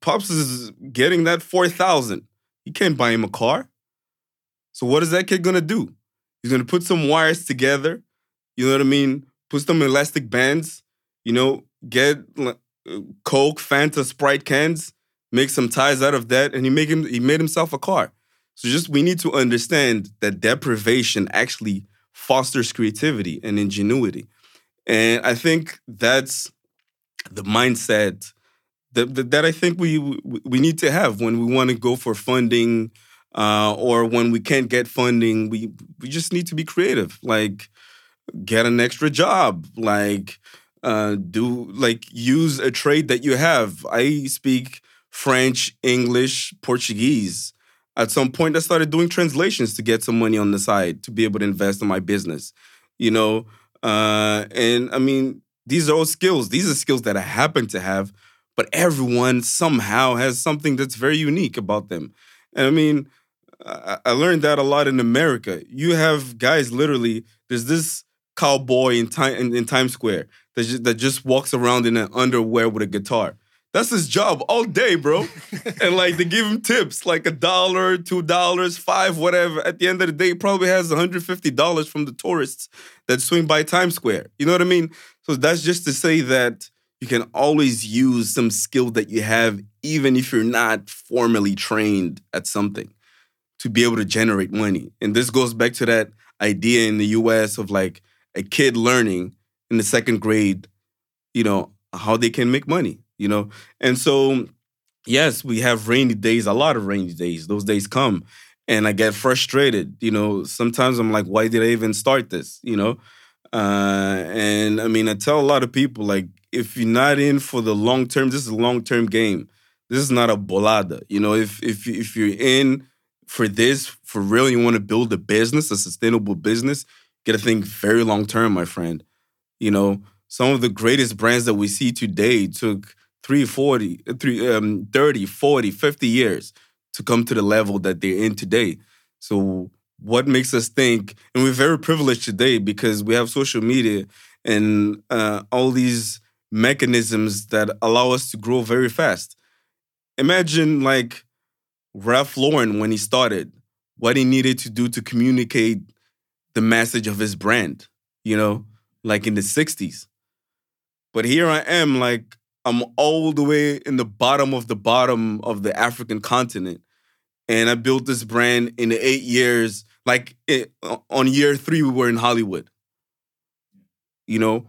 Pops is getting that 4,000. He can't buy him a car. So what is that kid gonna do? He's gonna put some wires together, you know what I mean? Put some elastic bands, you know, get uh, Coke, Fanta, Sprite cans, make some ties out of that, and he make him he made himself a car. So just we need to understand that deprivation actually fosters creativity and ingenuity. And I think that's the mindset that, that, that I think we we need to have when we want to go for funding uh, or when we can't get funding. We we just need to be creative, like get an extra job, like uh, do like use a trade that you have. I speak French, English, Portuguese. At some point, I started doing translations to get some money on the side to be able to invest in my business. You know, uh, and I mean, these are all skills. These are skills that I happen to have, but everyone somehow has something that's very unique about them. And I mean, I, I learned that a lot in America. You have guys literally. There's this cowboy in time in, in Times Square that just, that just walks around in an underwear with a guitar. That's his job all day, bro. and like they give him tips, like a dollar, two dollars, five, whatever. At the end of the day, he probably has $150 from the tourists that swing by Times Square. You know what I mean? So that's just to say that you can always use some skill that you have, even if you're not formally trained at something, to be able to generate money. And this goes back to that idea in the US of like a kid learning in the second grade, you know, how they can make money, you know? And so, yes, we have rainy days, a lot of rainy days. Those days come. And I get frustrated, you know. Sometimes I'm like, why did I even start this, you know? Uh, and I mean, I tell a lot of people, like, if you're not in for the long term, this is a long term game. This is not a bolada. You know, if if if you're in for this for real, you want to build a business, a sustainable business, you got to think very long term, my friend. You know, some of the greatest brands that we see today took 3, 40, 3, um, 30, 40, 50 years to come to the level that they're in today. So, what makes us think, and we're very privileged today because we have social media and uh, all these mechanisms that allow us to grow very fast. Imagine like Ralph Lauren when he started, what he needed to do to communicate the message of his brand, you know, like in the 60s. But here I am, like, I'm all the way in the bottom of the bottom of the African continent. And I built this brand in the eight years. Like, eh, it, on year three, we were in Hollywood. You know,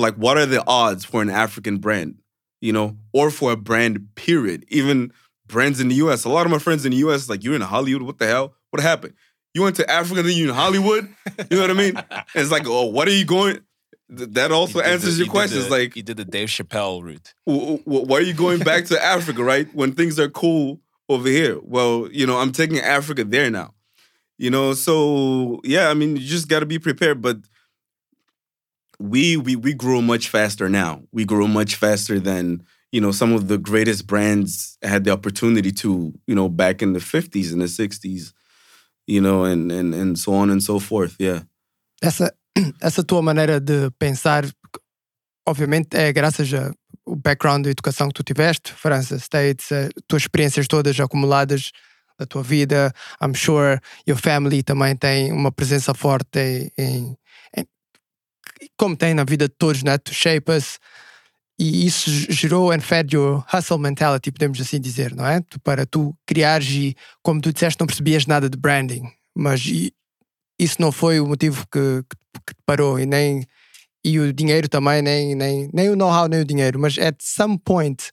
like, what are the odds for an African brand, you know, or for a brand, period? Even brands in the US. A lot of my friends in the US, like, you're in Hollywood, what the hell? What happened? You went to Africa, then you in Hollywood. You know what I mean? And it's like, oh, what are you going? That also answers the, your questions. The, like, you did the Dave Chappelle route. Why are you going back to Africa, right? When things are cool over here. Well, you know, I'm taking Africa there now. You know, so yeah, I mean, you just got to be prepared. But we we we grow much faster now. We grow much faster than you know some of the greatest brands had the opportunity to. You know, back in the 50s and the 60s you know, and, and, and so on and so forth, yeah. Essa, essa tua maneira de pensar, obviamente, é graças ao background de educação que tu tiveste, França, States, as tuas experiências todas acumuladas da tua vida. I'm sure your family também tem uma presença forte em como tem na vida de todos, né? To shape us. E isso gerou and fed your hustle mentality, podemos assim dizer, não é? Para tu criares e, como tu disseste, não percebias nada de branding, mas isso não foi o motivo que, que, te parou e nem e o dinheiro também, nem, nem, nem o know-how, nem o dinheiro, mas at some point,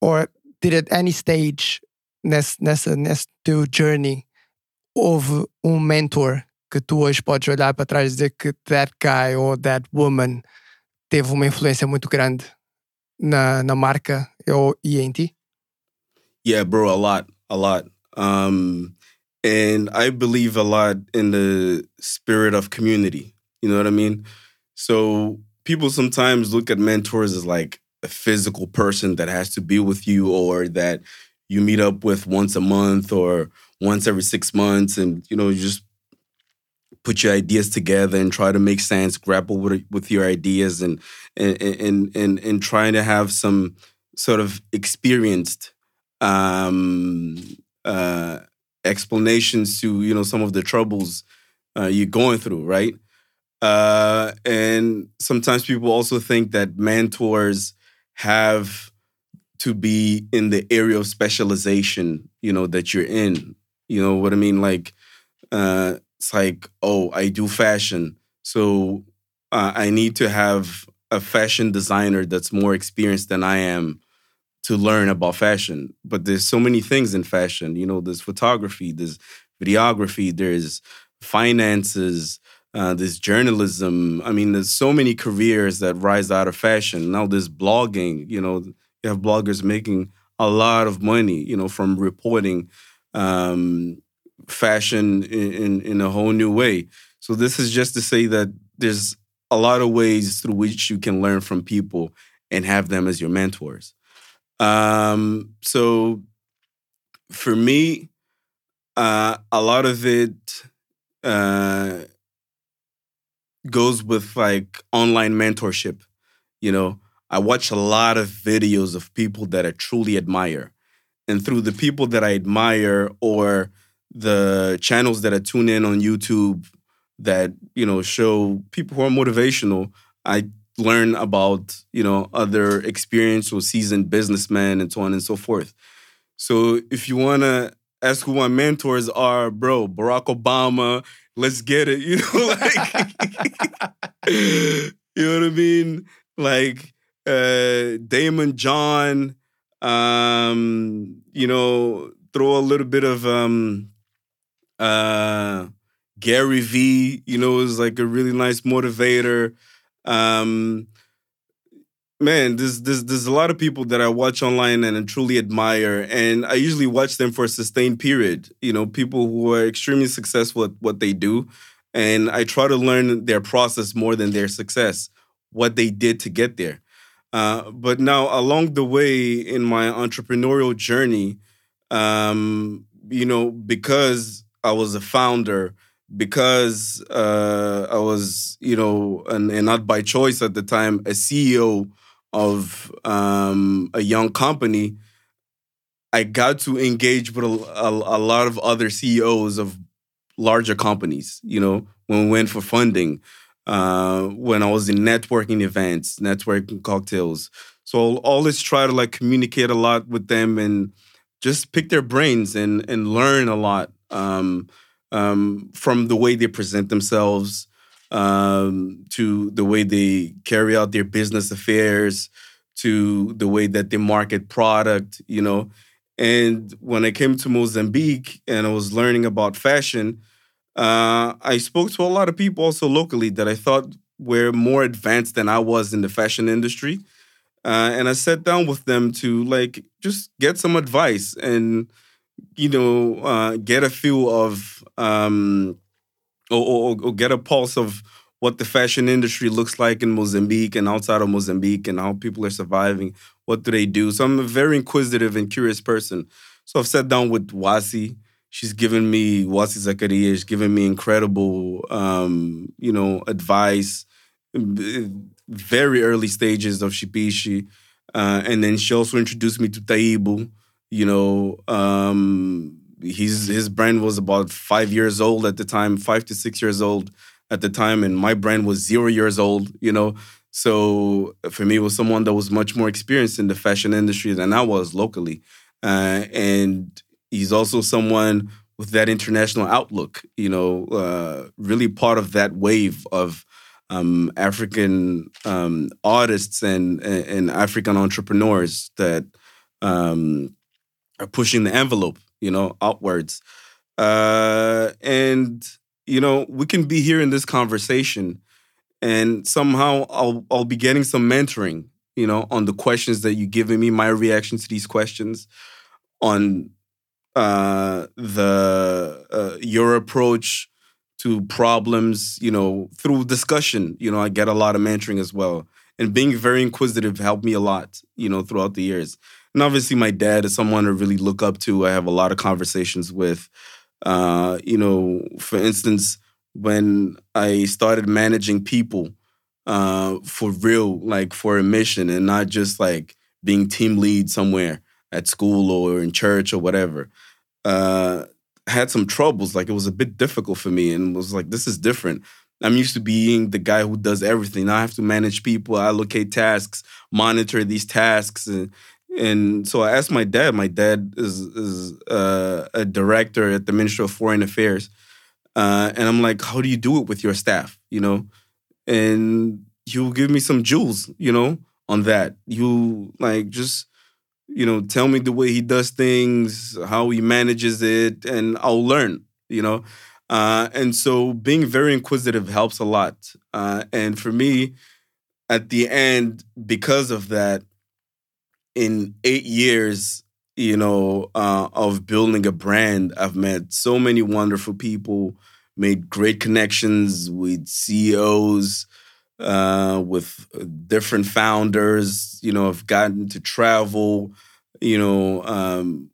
or did at any stage nesse, nessa, nesse teu journey, houve um mentor que tu hoje podes olhar para trás e dizer que that guy or that woman teve uma influência muito grande na, na marca e em ti? Yeah, bro, a lot, a lot. Um, and I believe a lot in the spirit of community. You know what I mean? So people sometimes look at mentors as like a physical person that has to be with you or that you meet up with once a month or once every six months and you know you just put your ideas together and try to make sense, grapple with with your ideas, and and and and, and trying to have some sort of experienced um, uh, explanations to you know some of the troubles uh, you're going through, right? Uh, and sometimes people also think that mentors have to be in the area of specialization, you know, that you're in. You know what I mean? Like, uh, it's like, oh, I do fashion, so uh, I need to have a fashion designer that's more experienced than I am to learn about fashion. But there's so many things in fashion. You know, there's photography, there's videography, there's finances, uh, there's journalism. I mean, there's so many careers that rise out of fashion. Now there's blogging. You know, you have bloggers making a lot of money. You know, from reporting um, fashion in, in in a whole new way. So this is just to say that there's a lot of ways through which you can learn from people and have them as your mentors. Um, so for me, uh, a lot of it uh, goes with like online mentorship. You know, I watch a lot of videos of people that I truly admire. And through the people that I admire or the channels that I tune in on YouTube that, you know, show people who are motivational, I learn about, you know, other experienced or seasoned businessmen and so on and so forth. So if you want to ask who my mentors are, bro, Barack Obama, let's get it. You know, like you know what I mean? Like uh Daymond John, um, you know, throw a little bit of um uh Gary V, you know, is like a really nice motivator. Um man, there's there's there's a lot of people that I watch online and I truly admire, and I usually watch them for a sustained period. You know, people who are extremely successful at what they do, and I try to learn their process more than their success, what they did to get there. Uh, but now, along the way in my entrepreneurial journey, um, you know, because I was a founder, because uh, I was, you know, and, and not by choice at the time, a CEO of um, a young company, I got to engage with a, a, a, lot of other CEOs of larger companies. You know, when we went for funding, uh, when I was in networking events, networking cocktails. So I'll always try to like communicate a lot with them and just pick their brains and and learn a lot um, um, from the way they present themselves um, to the way they carry out their business affairs, to the way that they market product, you know. And when I came to Mozambique and I was learning about fashion, uh, I spoke to a lot of people also locally that I thought were more advanced than I was in the fashion industry. Uh, and I sat down with them to like just get some advice and you know uh, get a feel of um, or, or, or get a pulse of what the fashion industry looks like in Mozambique and outside of Mozambique and how people are surviving. What do they do? So I'm a very inquisitive and curious person. So I've sat down with Wasi. She's given me Wasi Zakaria. She's given me incredible, um, you know, advice. Very early stages of Shipishi, uh, and then she also introduced me to Taibo. You know, um, his brand was about five years old at the time, five to six years old at the time, and my brand was zero years old. You know, so for me, was someone that was much more experienced in the fashion industry than I was locally, uh, and he's also someone with that international outlook. You know, uh, really part of that wave of. Um, African um, artists and, and African entrepreneurs that um, are pushing the envelope you know, outwards. Uh, and you know, we can be here in this conversation, and somehow I'll I'll be getting some mentoring, you know, on the questions that you're giving me, my reaction to these questions, on uh, the uh, your approach to problems, you know, through discussion. You know, I get a lot of mentoring as well, and being very inquisitive helped me a lot, you know, throughout the years. And obviously, my dad is someone to really look up to. I have a lot of conversations with. Uh, you know, for instance, when I started managing people uh, for real, like for a mission, and not just like being team lead somewhere at school or in church or whatever. Uh, had some troubles. Like it was a bit difficult for me, and was like, this is different. I'm used to being the guy who does everything. Now I have to manage people, allocate tasks, monitor these tasks, and And so I asked my dad. My dad is is uh, a director at the Ministry of Foreign Affairs, uh, and I'm like, "How do you do it with your staff?" You know, and he'll give me some jewels, you know, on that. You like just you know tell me the way he does things, how he manages it, and I'll learn. You know, uh, and so being very inquisitive helps a lot. Uh, and for me, at the end, because of that, in eight years, you know, uh, of building a brand, I've met so many wonderful people, made great connections with CEOs, uh, with different founders. You know, I've gotten to travel, you know, um,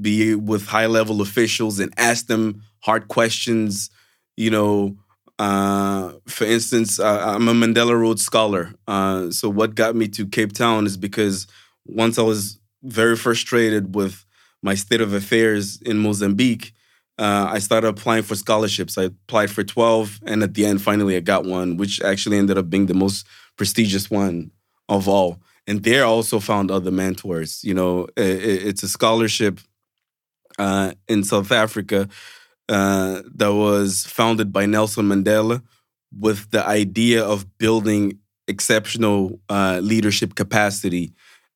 be with high level officials and ask them hard questions. You know, uh, for instance, uh, I'm a Mandela Rhodes scholar. Uh, so what got me to Cape Town is because once I was very frustrated with my state of affairs in Mozambique, uh, I started applying for scholarships. I applied for 12, and at the end, finally, I got one, which actually ended up being the most prestigious one of all. And there, I also found other mentors. You know, it, it's a scholarship uh, in South Africa uh, that was founded by Nelson Mandela with the idea of building exceptional uh, leadership capacity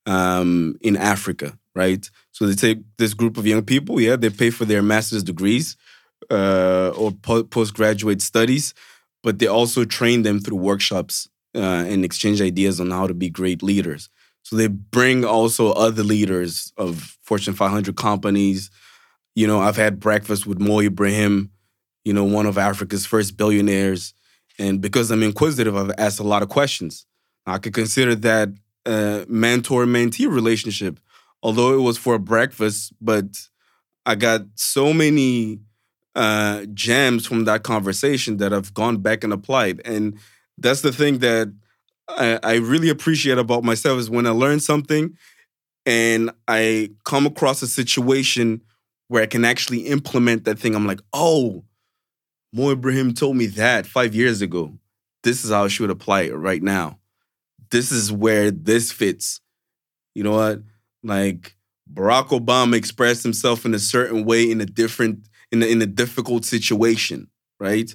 um, in Africa, right? So they take this group of young people, yeah, they pay for their master's degrees uh, or po- postgraduate studies, but they also train them through workshops uh, and exchange ideas on how to be great leaders. So they bring also other leaders of Fortune 500 companies. You know, I've had breakfast with Mo Ibrahim, you know, one of Africa's first billionaires. And because I'm inquisitive, I've asked a lot of questions. I could consider that mentor mentee relationship, although it was for breakfast, but I got so many uh, gems from that conversation that I've gone back and applied. And that's the thing that I, I really appreciate about myself is when I learn something and I come across a situation where I can actually implement that thing. I'm like, oh, Mo Ibrahim told me that five years ago. This is how I should apply it right now. This is where this fits. You know what? Like Barack Obama expressed himself in a certain way in a different in a, in a difficult situation, right?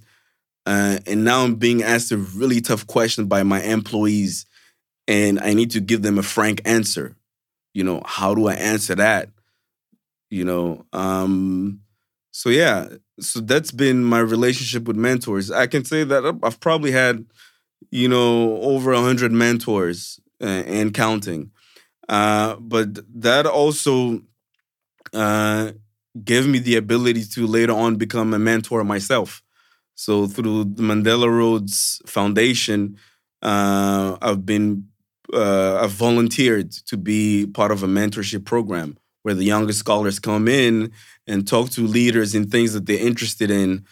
Uh, and now I'm being asked a really tough question by my employees, and I need to give them a frank answer. You know, how do I answer that? You know, um, so yeah, so that's been my relationship with mentors. I can say that I've probably had, you know, over a hundred mentors uh, and counting. Uh, but that also uh, gave me the ability to later on become a mentor myself. So through the Mandela Rhodes Foundation, uh, I've been uh, I've volunteered to be part of a mentorship program where the youngest scholars come in and talk to leaders in things that they're interested in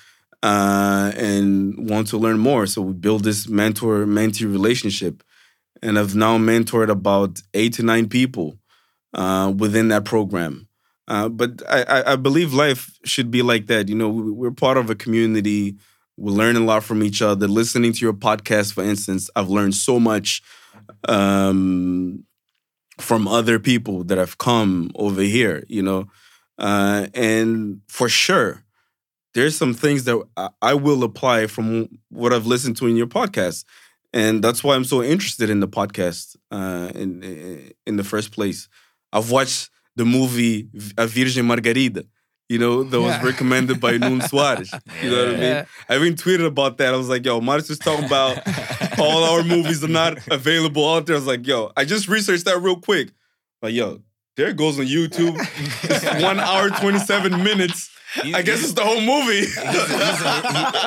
uh, and want to learn more. So we build this mentor mentee relationship, and I've now mentored about eight to nine people uh, within that program. Uh, but I, I believe life should be like that. You know, we're part of a community. We learn a lot from each other. Listening to your podcast, for instance, I've learned so much um, from other people that have come over here. You know, uh, and for sure, there's some things that I will apply from what I've listened to in your podcast, and that's why I'm so interested in the podcast uh, in in the first place. I've watched the movie A Virgem Margarida, you know, that was Yeah. recommended by Noon Suarez. You know what I mean? Yeah. I even tweeted about that. I was like, yo, Marcus was talking about all our movies are not available out there. I was like, yo, I just researched that real quick. Like, yo, there it goes on YouTube. It's one hour, 27 minutes. I guess it's the whole movie.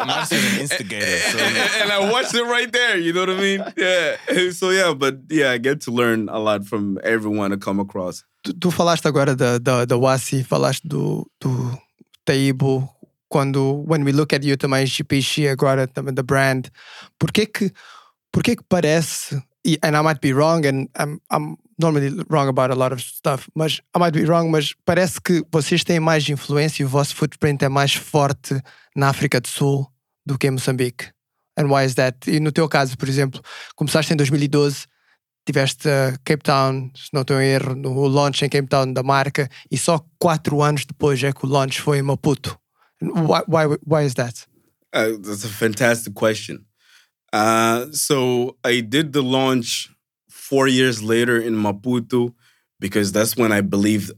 Marcus is an instigator. So and, and I watched it right there. You know what I mean? Yeah. So yeah, but yeah, I get to learn a lot from everyone I come across. Tu, tu falaste agora da, da, da Wasi, falaste do, do Taibo, quando when we look at you também, GPX, agora também da brand, porquê que, porquê que parece, e- and I might be wrong, and I'm, I'm normally wrong about a lot of stuff, mas I might be wrong, mas parece que vocês têm mais influência e o vosso footprint é mais forte na África do Sul do que em Moçambique. And why is that? E no teu caso, por exemplo, começaste em 2012, tiveste uh, Cape Town, se não estou em erro, no launch em Cape Town da marca, e só quatro anos depois é que o launch foi em Maputo. Why, why, why is that? Uh, that's a fantastic question. Uh, so I did the launch four years later in Maputo because that's when I believed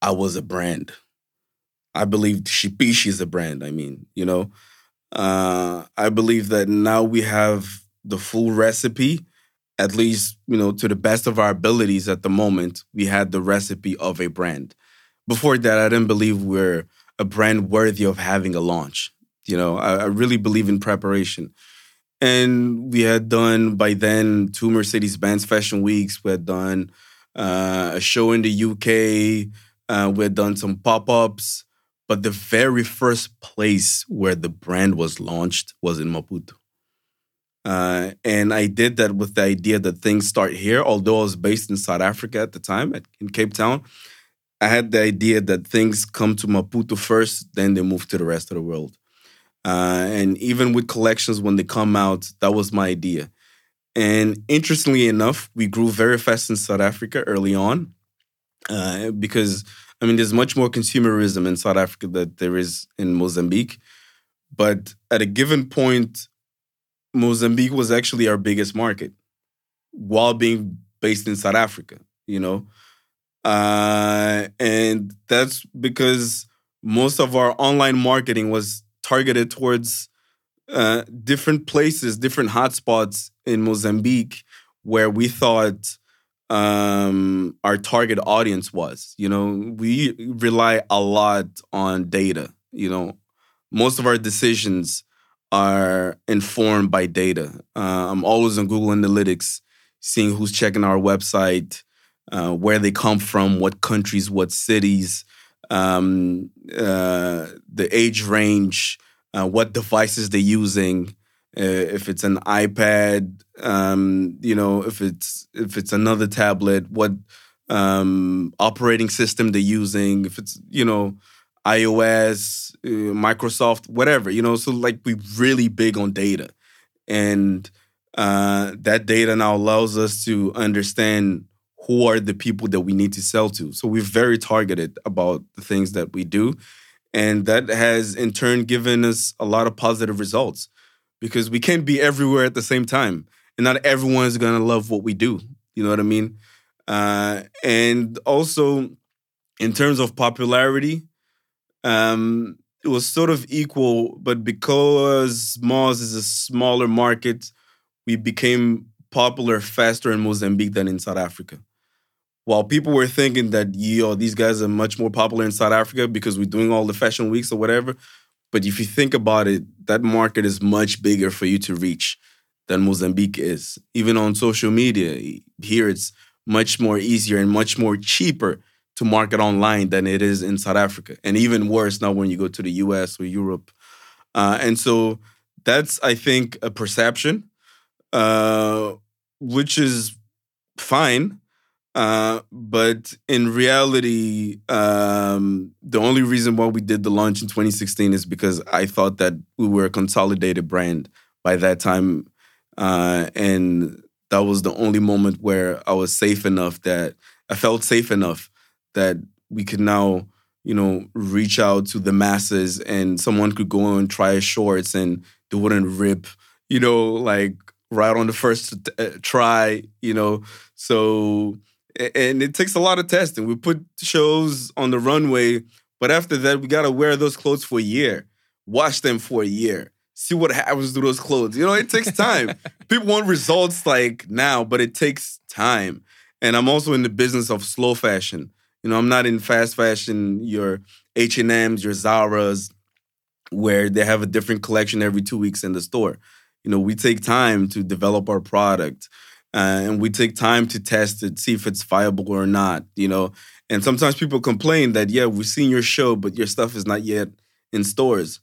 I was a brand. I believed Shipishi is a brand. I mean, you know, uh, I believe that now we have the full recipe, at least, you know, to the best of our abilities at the moment, we had the recipe of a brand. Before that, I didn't believe we're a brand worthy of having a launch. You know, I, I really believe in preparation. And we had done by then two Mercedes Benz Fashion Weeks. We had done uh, a show in the UK. Uh, we had done some pop ups. But the very first place where the brand was launched was in Maputo. Uh, and I did that with the idea that things start here. Although I was based in South Africa at the time, at, in Cape Town, I had the idea that things come to Maputo first, then they move to the rest of the world. Uh, and even with collections, when they come out, that was my idea. And interestingly enough, we grew very fast in South Africa early on uh, because, I mean, there's much more consumerism in South Africa than there is in Mozambique. But at a given point, Mozambique was actually our biggest market while being based in South Africa, you know? Uh, and that's because most of our online marketing was targeted towards uh, different places, different hotspots in Mozambique where we thought um, our target audience was. You know, we rely a lot on data. You know, most of our decisions are informed by data. Uh, I'm always on Google Analytics, seeing who's checking our website, uh, where they come from, what countries, what cities, um, uh, the age range, uh, what devices they're using. Uh, if it's an iPad, um, you know, if it's if it's another tablet, what um, operating system they're using. If it's you know iOS, uh, Microsoft, whatever, you know. So like we really big on data, and uh, that data now allows us to understand who are the people that we need to sell to. So we're very targeted about the things that we do, and that has in turn given us a lot of positive results because we can't be everywhere at the same time, and not everyone is gonna love what we do. You know what I mean? Uh, and also, in terms of popularity, um, it was sort of equal, but because Moz is a smaller market, we became popular faster in Mozambique than in South Africa. While people were thinking that, yo, these guys are much more popular in South Africa because we're doing all the fashion weeks or whatever. But if you think about it, that market is much bigger for you to reach than Mozambique is. Even on social media, here it's much more easier and much more cheaper to market online than it is in South Africa, and even worse now when you go to the U.S. or Europe. Uh, and so that's, I think, a perception, uh, which is fine. Uh, but in reality, um, the only reason why we did the launch in 2016 is because I thought that we were a consolidated brand by that time. Uh, and that was the only moment where I was safe enough that I felt safe enough that we could now, you know, reach out to the masses and someone could go and try shorts and they wouldn't rip, you know, like right on the first uh, try, you know. So, and it takes a lot of testing. We put shows on the runway, but after that, we got to wear those clothes for a year, wash them for a year, see what happens to those clothes. You know, it takes time. People want results like now, but it takes time. And I'm also in the business of slow fashion. You know, I'm not in fast fashion, your H&Ms, your Zara's, where they have a different collection every two weeks in the store. You know, we take time to develop our product. Uh, and we take time to test it, see if it's viable or not, you know. And sometimes people complain that, yeah, we've seen your show, but your stuff is not yet in stores.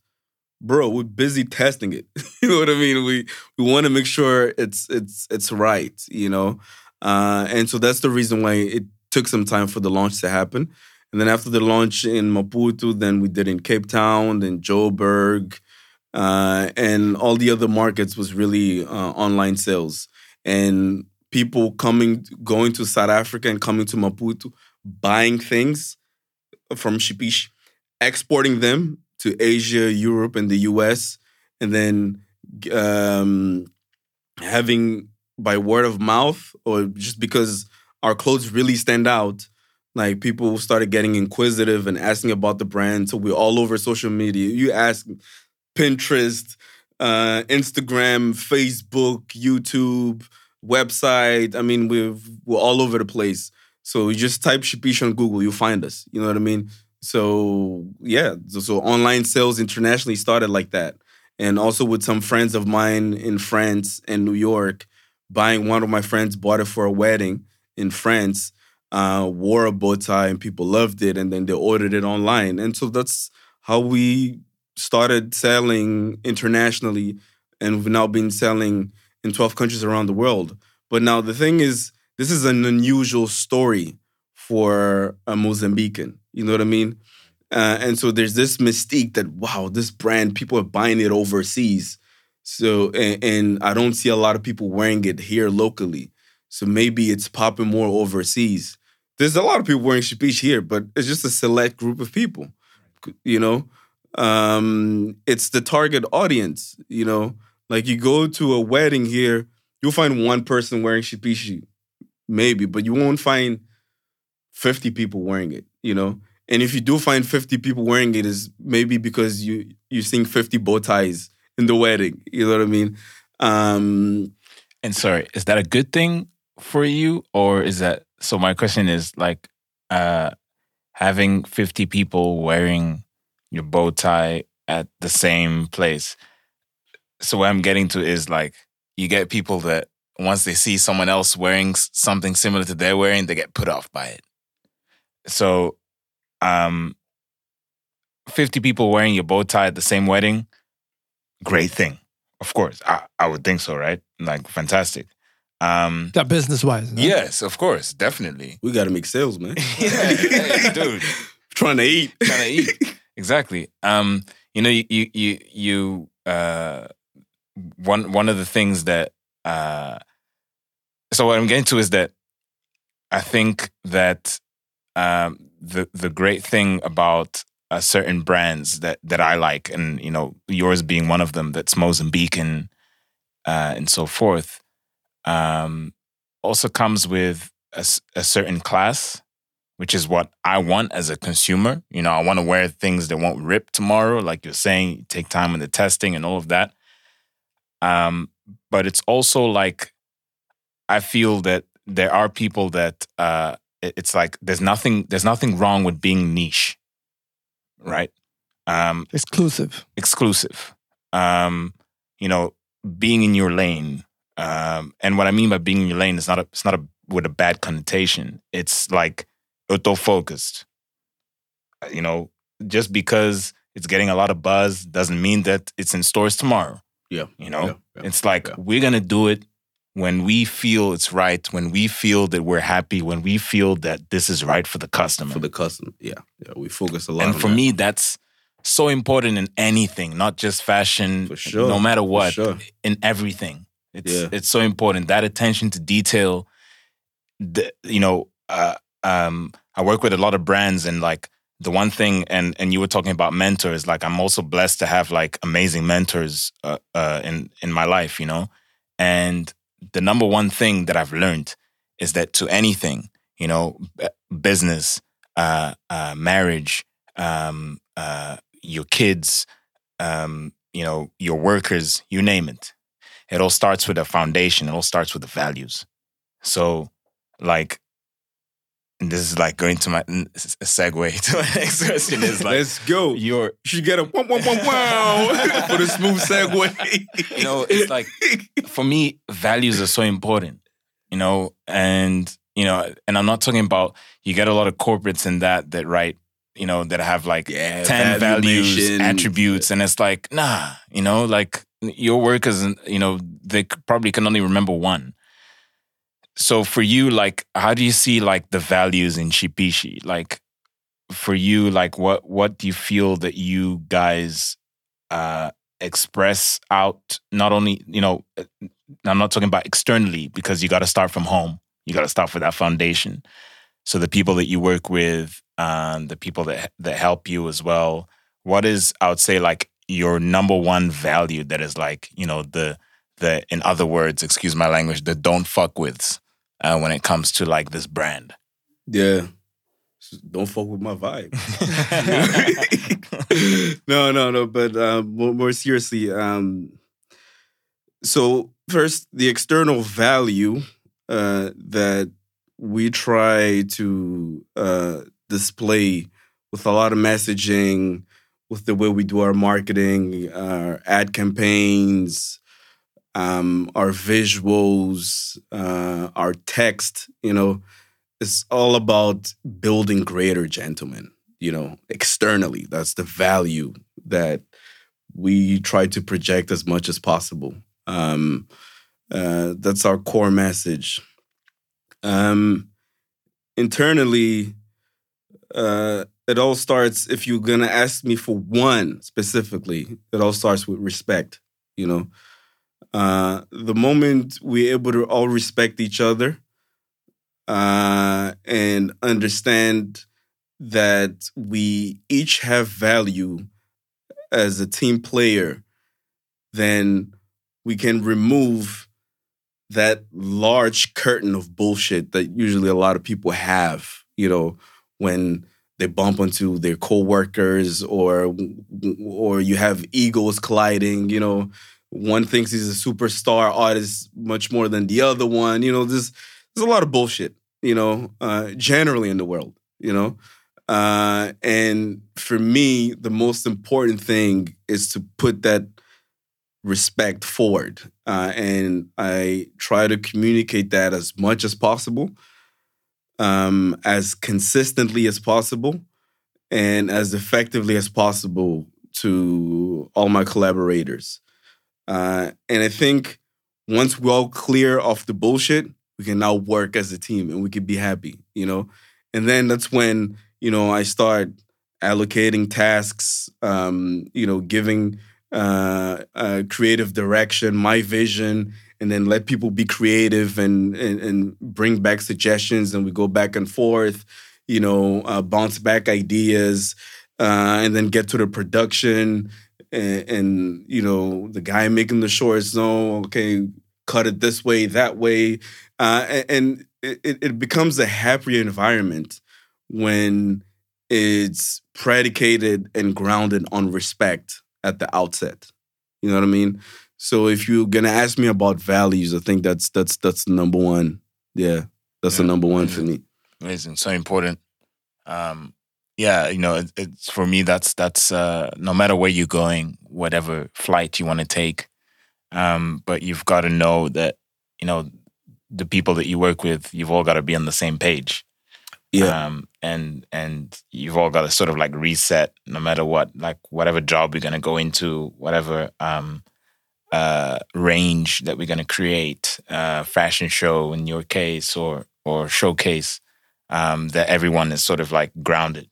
Bro, we're busy testing it. you know what I mean? We we want to make sure it's it's it's right, you know. Uh, and so that's the reason why it took some time for the launch to happen. And then after the launch in Maputo, then we did in Cape Town, then Joburg, uh, and all the other markets was really uh, online sales. And people coming, going to South Africa and coming to Maputo, buying things from Shipishi, exporting them to Asia, Europe, and the US, and then um, having by word of mouth or just because our clothes really stand out, like people started getting inquisitive and asking about the brand. So we're all over social media. You ask Pinterest, uh, Instagram, Facebook, YouTube, website. I mean, we've, we're all over the place. So you just type Shipishi on Google, you'll find us. You know what I mean? So yeah, so, so online sales internationally started like that. And also with some friends of mine in France and New York, buying one of my friends bought it for a wedding in France, uh, wore a bow tie and people loved it, and then they ordered it online. And so that's how we started selling internationally, and we've now been selling in 12 countries around the world. But now the thing is, this is an unusual story for a Mozambican. You know what I mean? Uh, and so there's this mystique that wow, this brand people are buying it overseas. So and, and I don't see a lot of people wearing it here locally. So maybe it's popping more overseas. There's a lot of people wearing Shipishi here, but it's just a select group of people. You know, um, it's the target audience. You know, like you go to a wedding here, you'll find one person wearing Shipishi, maybe, but you won't find 50 people wearing it. You know, and if you do find 50 people wearing it, is maybe because you you sing 50 bow ties in the wedding. You know what I mean? Um, and sorry, is that a good thing for you, or is that so? My question is like, uh, having 50 people wearing your bow tie at the same place. So what I'm getting to is like, you get people that once they see someone else wearing something similar to they're wearing, they get put off by it. So, um, 50 people wearing your bow tie at the same wedding, great thing. Of course, I, I would think so, right? Like, fantastic. Um, that business wise. No? Yes, of course, definitely. We got to make sales, man. yeah, hey, dude. Trying to eat. Trying to eat. Exactly. Um, you know, you you you uh, one one of the things that uh, so what I'm getting to is that I think that um, the the great thing about uh, certain brands that that I like, and you know, yours being one of them, that's Mozambican uh, and so forth, um, also comes with a, a certain class which is what I want as a consumer. You know, I want to wear things that won't rip tomorrow, like you're saying, take time in the testing and all of that. Um, but it's also like I feel that there are people that uh, it's like there's nothing there's nothing wrong with being niche, right? Um, exclusive, exclusive. Um, you know, being in your lane. Um, and what I mean by being in your lane is not a it's not a with a bad connotation. It's like auto focused. You know, just because it's getting a lot of buzz doesn't mean that it's in stores tomorrow. Yeah. You know, yeah, yeah, it's like yeah. we're going to do it when we feel it's right, when we feel that we're happy, when we feel that this is right for the customer. For the customer. Yeah. Yeah. We focus a lot And for that. me, that's so important in anything, not just fashion, For sure. no matter what, sure. in everything. It's Yeah. it's so important that attention to detail. The, you know, uh, um, I work with a lot of brands, and like the one thing, and and you were talking about mentors. Like I'm also blessed to have like amazing mentors uh, uh, in in my life. You know, and the number one thing that I've learned is that to anything, you know, business, uh, uh, marriage, um, uh, your kids, um, you know, your workers, you name it. It all starts with a foundation. It all starts with the values. So, like, and this is like going to my n- s- a segue to my next question is like, Let's go. your, You should get a wow, wow, wow, wow for the smooth segue. you know, it's like for me, values are so important, you know, and you know, and I'm not talking about you get a lot of corporates in that that write, you know, that have like Yeah, 10 value values, attributes, and it's like, nah, you know, like your workers, you know, they probably can only remember one. So for you, like, how do you see like the values in Shipishi? Like, for you, like, what what do you feel that you guys uh express out? Not only, you know, I'm not talking about externally because you got to start from home. You got to start with that foundation. So the people that you work with, and the people that that help you as well. What is I would say like your number one value that is like you know the the in other words, excuse my language, the don't fuck with uh, when it comes to like this brand. Yeah. Don't fuck with my vibe. no, no, no. But um, more, more seriously, um, so first, the external value uh, that we try to uh, display with a lot of messaging, with the way we do our marketing, our ad campaigns, um, our visuals, uh, our text, you know, it's all about building greater gentlemen, you know, externally. That's the value that we try to project as much as possible. Um, uh, that's our core message. Um, internally, uh, it all starts, if you're going to ask me for one specifically, it all starts with respect, you know. Uh, the moment we're able to all respect each other uh, and understand that we each have value as a team player, then we can remove that large curtain of bullshit that usually a lot of people have, you know, when they bump into their coworkers or or you have egos colliding, you know, one thinks he's a superstar artist much more than the other one, you know, there's there's a lot of bullshit, you know, uh, generally in the world, you know. Uh, and for me, the most important thing is to put that respect forward. Uh, and I try to communicate that as much as possible, um, as consistently as possible, and as effectively as possible to all my collaborators. Uh, and I think once we're all clear off the bullshit, we can now work as a team and we can be happy, you know? And then that's when, you know, I start allocating tasks, um, you know, giving uh, uh, creative direction, my vision, and then let people be creative and, and, and bring back suggestions, and we go back and forth. You know, uh, bounce back ideas, uh, and then get to the production. And, and, you know, the guy making the shorts know, okay, cut it this way, that way, uh, and, and it, it becomes a happier environment when it's predicated and grounded on respect at the outset. You know what I mean? So if you're gonna ask me about values, I think that's that's that's the number one. Yeah, that's Yeah, the number one for me. Amazing, so important. Um, yeah, you know, it, it's for me. That's that's uh, no matter where you're going, whatever flight you want to take, um, but you've got to know that you know the people that you work with. You've all got to be on the same page. Yeah. Um, and and you've all got to sort of like reset, no matter what, like whatever job you're gonna go into, whatever um, uh, range that we're gonna create, uh, fashion show in your case, or or showcase, um, that everyone is sort of like grounded,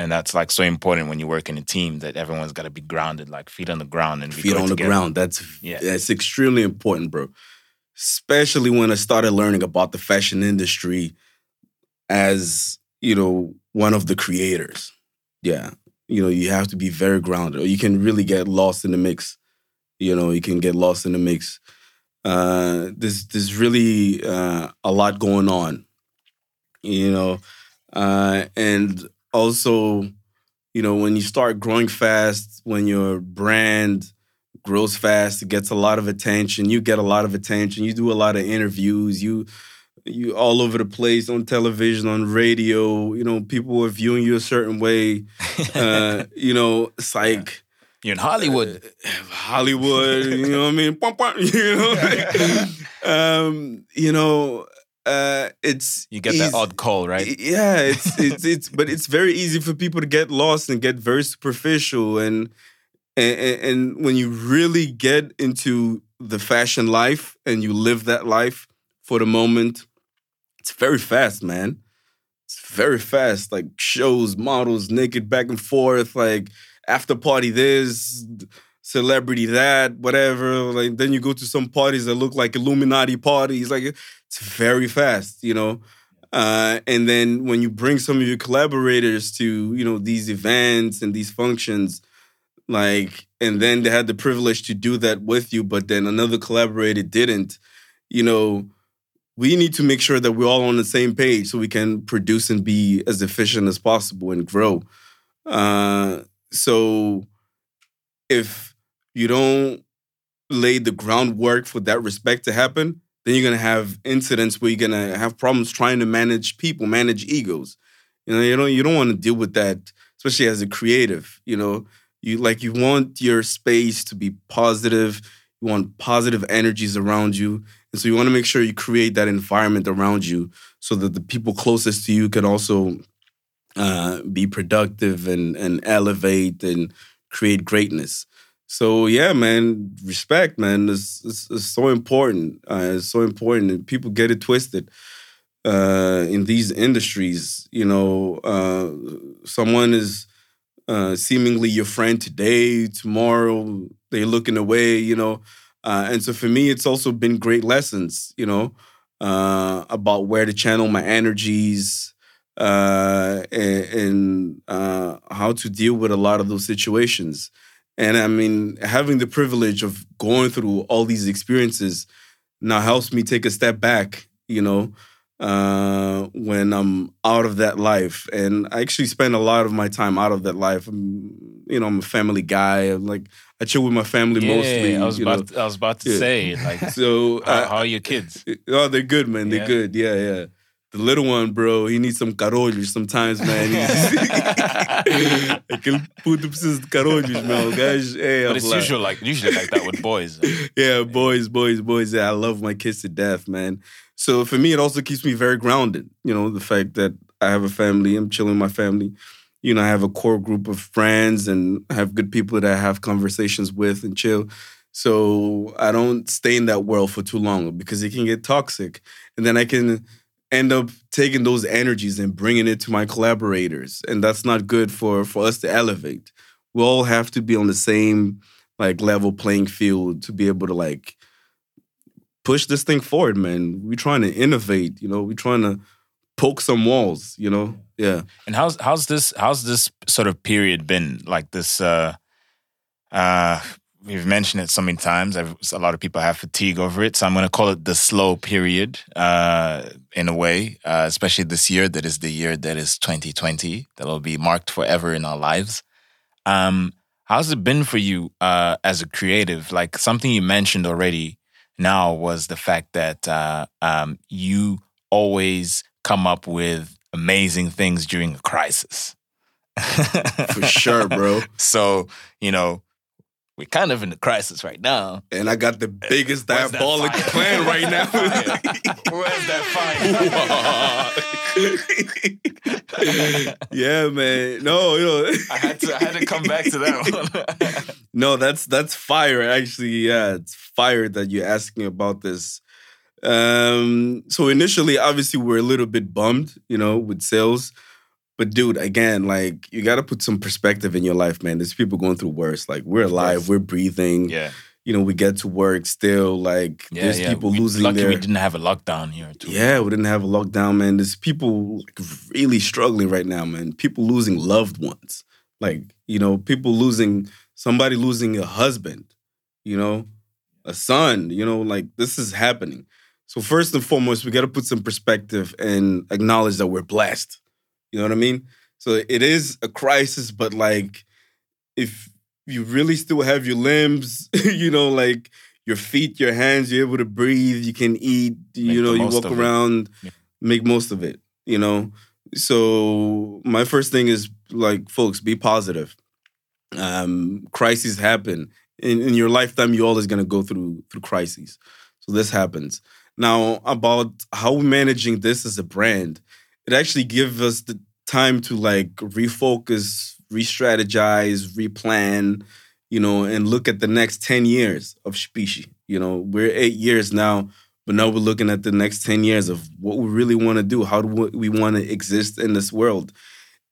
and that's like so important when you work in a team that everyone's got to be grounded, like feet on the ground and Feet on the ground. That's Yeah. that's extremely important, bro. Especially when I started learning about the fashion industry as you know one of the creators. Yeah, you know you have to be very grounded, or you can really get lost in the mix. You know, you can get lost in the mix. Uh, there's there's really uh, a lot going on. You know, uh, and also, you know, when you start growing fast, when your brand grows fast, it gets a lot of attention. You get a lot of attention. You do a lot of interviews. You you all over the place on television, on radio. You know, people are viewing you a certain way. Uh, you know, it's like You're in Hollywood. Hollywood. You know what I mean? You know, like, um, you know, uh, it's you get that odd call, right? yeah, it's it's it's but it's very easy for people to get lost and get very superficial and and, and and when you really get into the fashion life and you live that life for the moment, it's very fast, man. It's very fast. Like shows, models, naked back and forth, like after party this, celebrity that, whatever. Like then you go to some parties that look like Illuminati parties. Like it's very fast, you know. Uh, and then when you bring some of your collaborators to you know these events and these functions, like, and then they had the privilege to do that with you, but then another collaborator didn't, you know. We need to make sure that we're all on the same page so we can produce and be as efficient as possible and grow. Uh, so if you don't lay the groundwork for that respect to happen, then you're gonna have incidents where you're gonna have problems trying to manage people, manage egos. You know, you don't you don't want to deal with that, especially as a creative. You know, you like you want your space to be positive. You want positive energies around you, and so you want to make sure you create that environment around you, so that the people closest to you can also uh, be productive and and elevate and create greatness. So yeah, man, respect, man, is is, so important. Uh, it's so important, and people get it twisted uh, in these industries. You know, uh, someone is uh, seemingly your friend today, tomorrow they're looking away. You know, uh, and so for me, it's also been great lessons. You know, uh, about where to channel my energies. and, and how to deal with a lot of those situations. And I mean, having the privilege of going through all these experiences now helps me take a step back, you know, uh, when I'm out of that life. And I actually spend a lot of my time out of that life. I'm, you know, I'm a family guy. I'm like, I chill with my family Yeah, mostly. I was you about know. I was about to Yeah. say like So, how, uh, how are your kids? Oh, they're good, man. They're Yeah. good. Yeah, yeah. The little one, bro, he needs some carolhos sometimes, man. Aquele puto precisa de carolhos, meu. O gajo, é, But it's lá. usually like usually like that with boys. yeah, boys, boys, boys. Yeah, I love my kids to death, man. So for me, it also keeps me very grounded. You know, the fact that I have a family, I'm chilling with my family. You know, I have a core group of friends and I have good people that I have conversations with and chill. So I don't stay in that world for too long because it can get toxic. And then I can end up taking those energies and bringing it to my collaborators. And that's not good for, for us to elevate. We all have to be on the same like level playing field to be able to like push this thing forward, man. We're trying to innovate, you know, we're trying to poke some walls, you know? Yeah. And how's how's this how's this sort of period been? Like this uh uh we've mentioned it so many times. I've, a lot of people have fatigue over it. So I'm gonna call it the slow period, uh, in a way, uh, especially this year that is the year that is 2020, that'll be marked forever in our lives. Um, how's it been for you uh as a creative? Like something you mentioned already now was the fact that uh um you always come up with amazing things during a crisis. For sure, bro. So, you know, we're kind of in a crisis right now. And I got the biggest Where's diabolic plan right now. Where's that fire? yeah, man. No, you know. I had to I had to come back to that one. no, that's that's fire. Actually, yeah, it's fire that you're asking about this. Um, so initially, obviously, we're a little bit bummed, you know, with sales. But dude, again, like you got to put some perspective in your life, man. There's people going through worse. Like we're alive, we're breathing. yeah. You know, we get to work still. Like Yeah, there's yeah. people We- losing lucky their. we didn't have a lockdown here too. Yeah, we didn't have a lockdown, man. There's people like really struggling right now, man. People losing loved ones. Like, you know, people losing somebody losing a husband, you know, a son, you know, like this is happening. So first and foremost, we got to put some perspective and acknowledge that we're blessed. You know what I mean? So it is a crisis, but like if you really still have your limbs, you know, like your feet, your hands, you're able to breathe, you can eat, you know, you walk around, Yeah. make most of it, you know. So my first thing is like, folks, be positive. Um, crises happen. In, in your lifetime, you're always gonna go through through crises. So this happens. Now, about how we're managing this as a brand, it actually gives us the time to like refocus, re-strategize, replan, you know, and look at the next 10 years of Shipishi. You know, we're eight years now, but now we're looking at the next 10 years of what we really want to do. How do we want to exist in this world?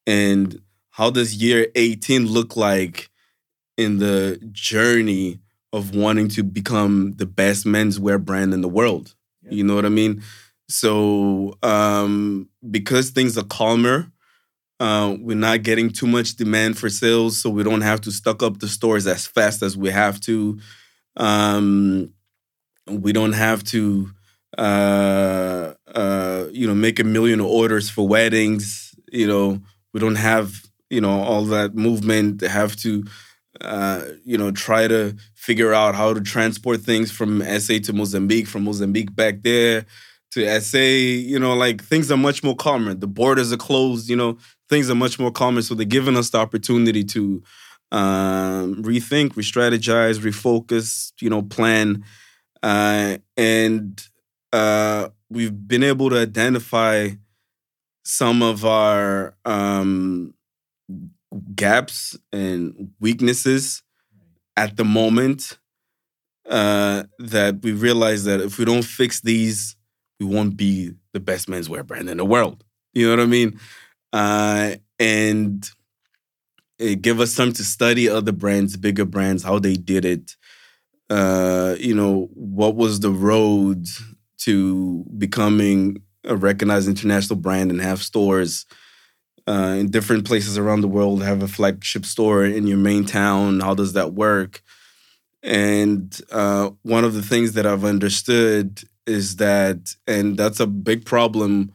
And how does year 18 look like in the journey of wanting to become the best menswear brand in the world. You know what I mean? So um, because things are calmer, uh, we're not getting too much demand for sales, so we don't have to stock up the stores as fast as we have to. Um, we don't have to, uh, uh, you know, make a million orders for weddings. You know, we don't have, you know, all that movement. Have to, uh, you know, try to figure out how to transport things from SA to Mozambique, from Mozambique back there to SA. You know, like things are much more calmer. The borders are closed. You know, things are much more calmer. So they're giving us the opportunity to um, rethink, re-strategize, refocus. You know, plan, uh, and uh, we've been able to identify some of our um, gaps and weaknesses at the moment uh, that we realize that if we don't fix these, we won't be the best menswear brand in the world. You know what I mean? Uh, and it give us time to study other brands, bigger brands, how they did it. Uh, you know, what was the road to becoming a recognized international brand and have stores uh, in different places around the world, have a flagship store in your main town. How does that work? And uh, one of the things that I've understood is that, and that's a big problem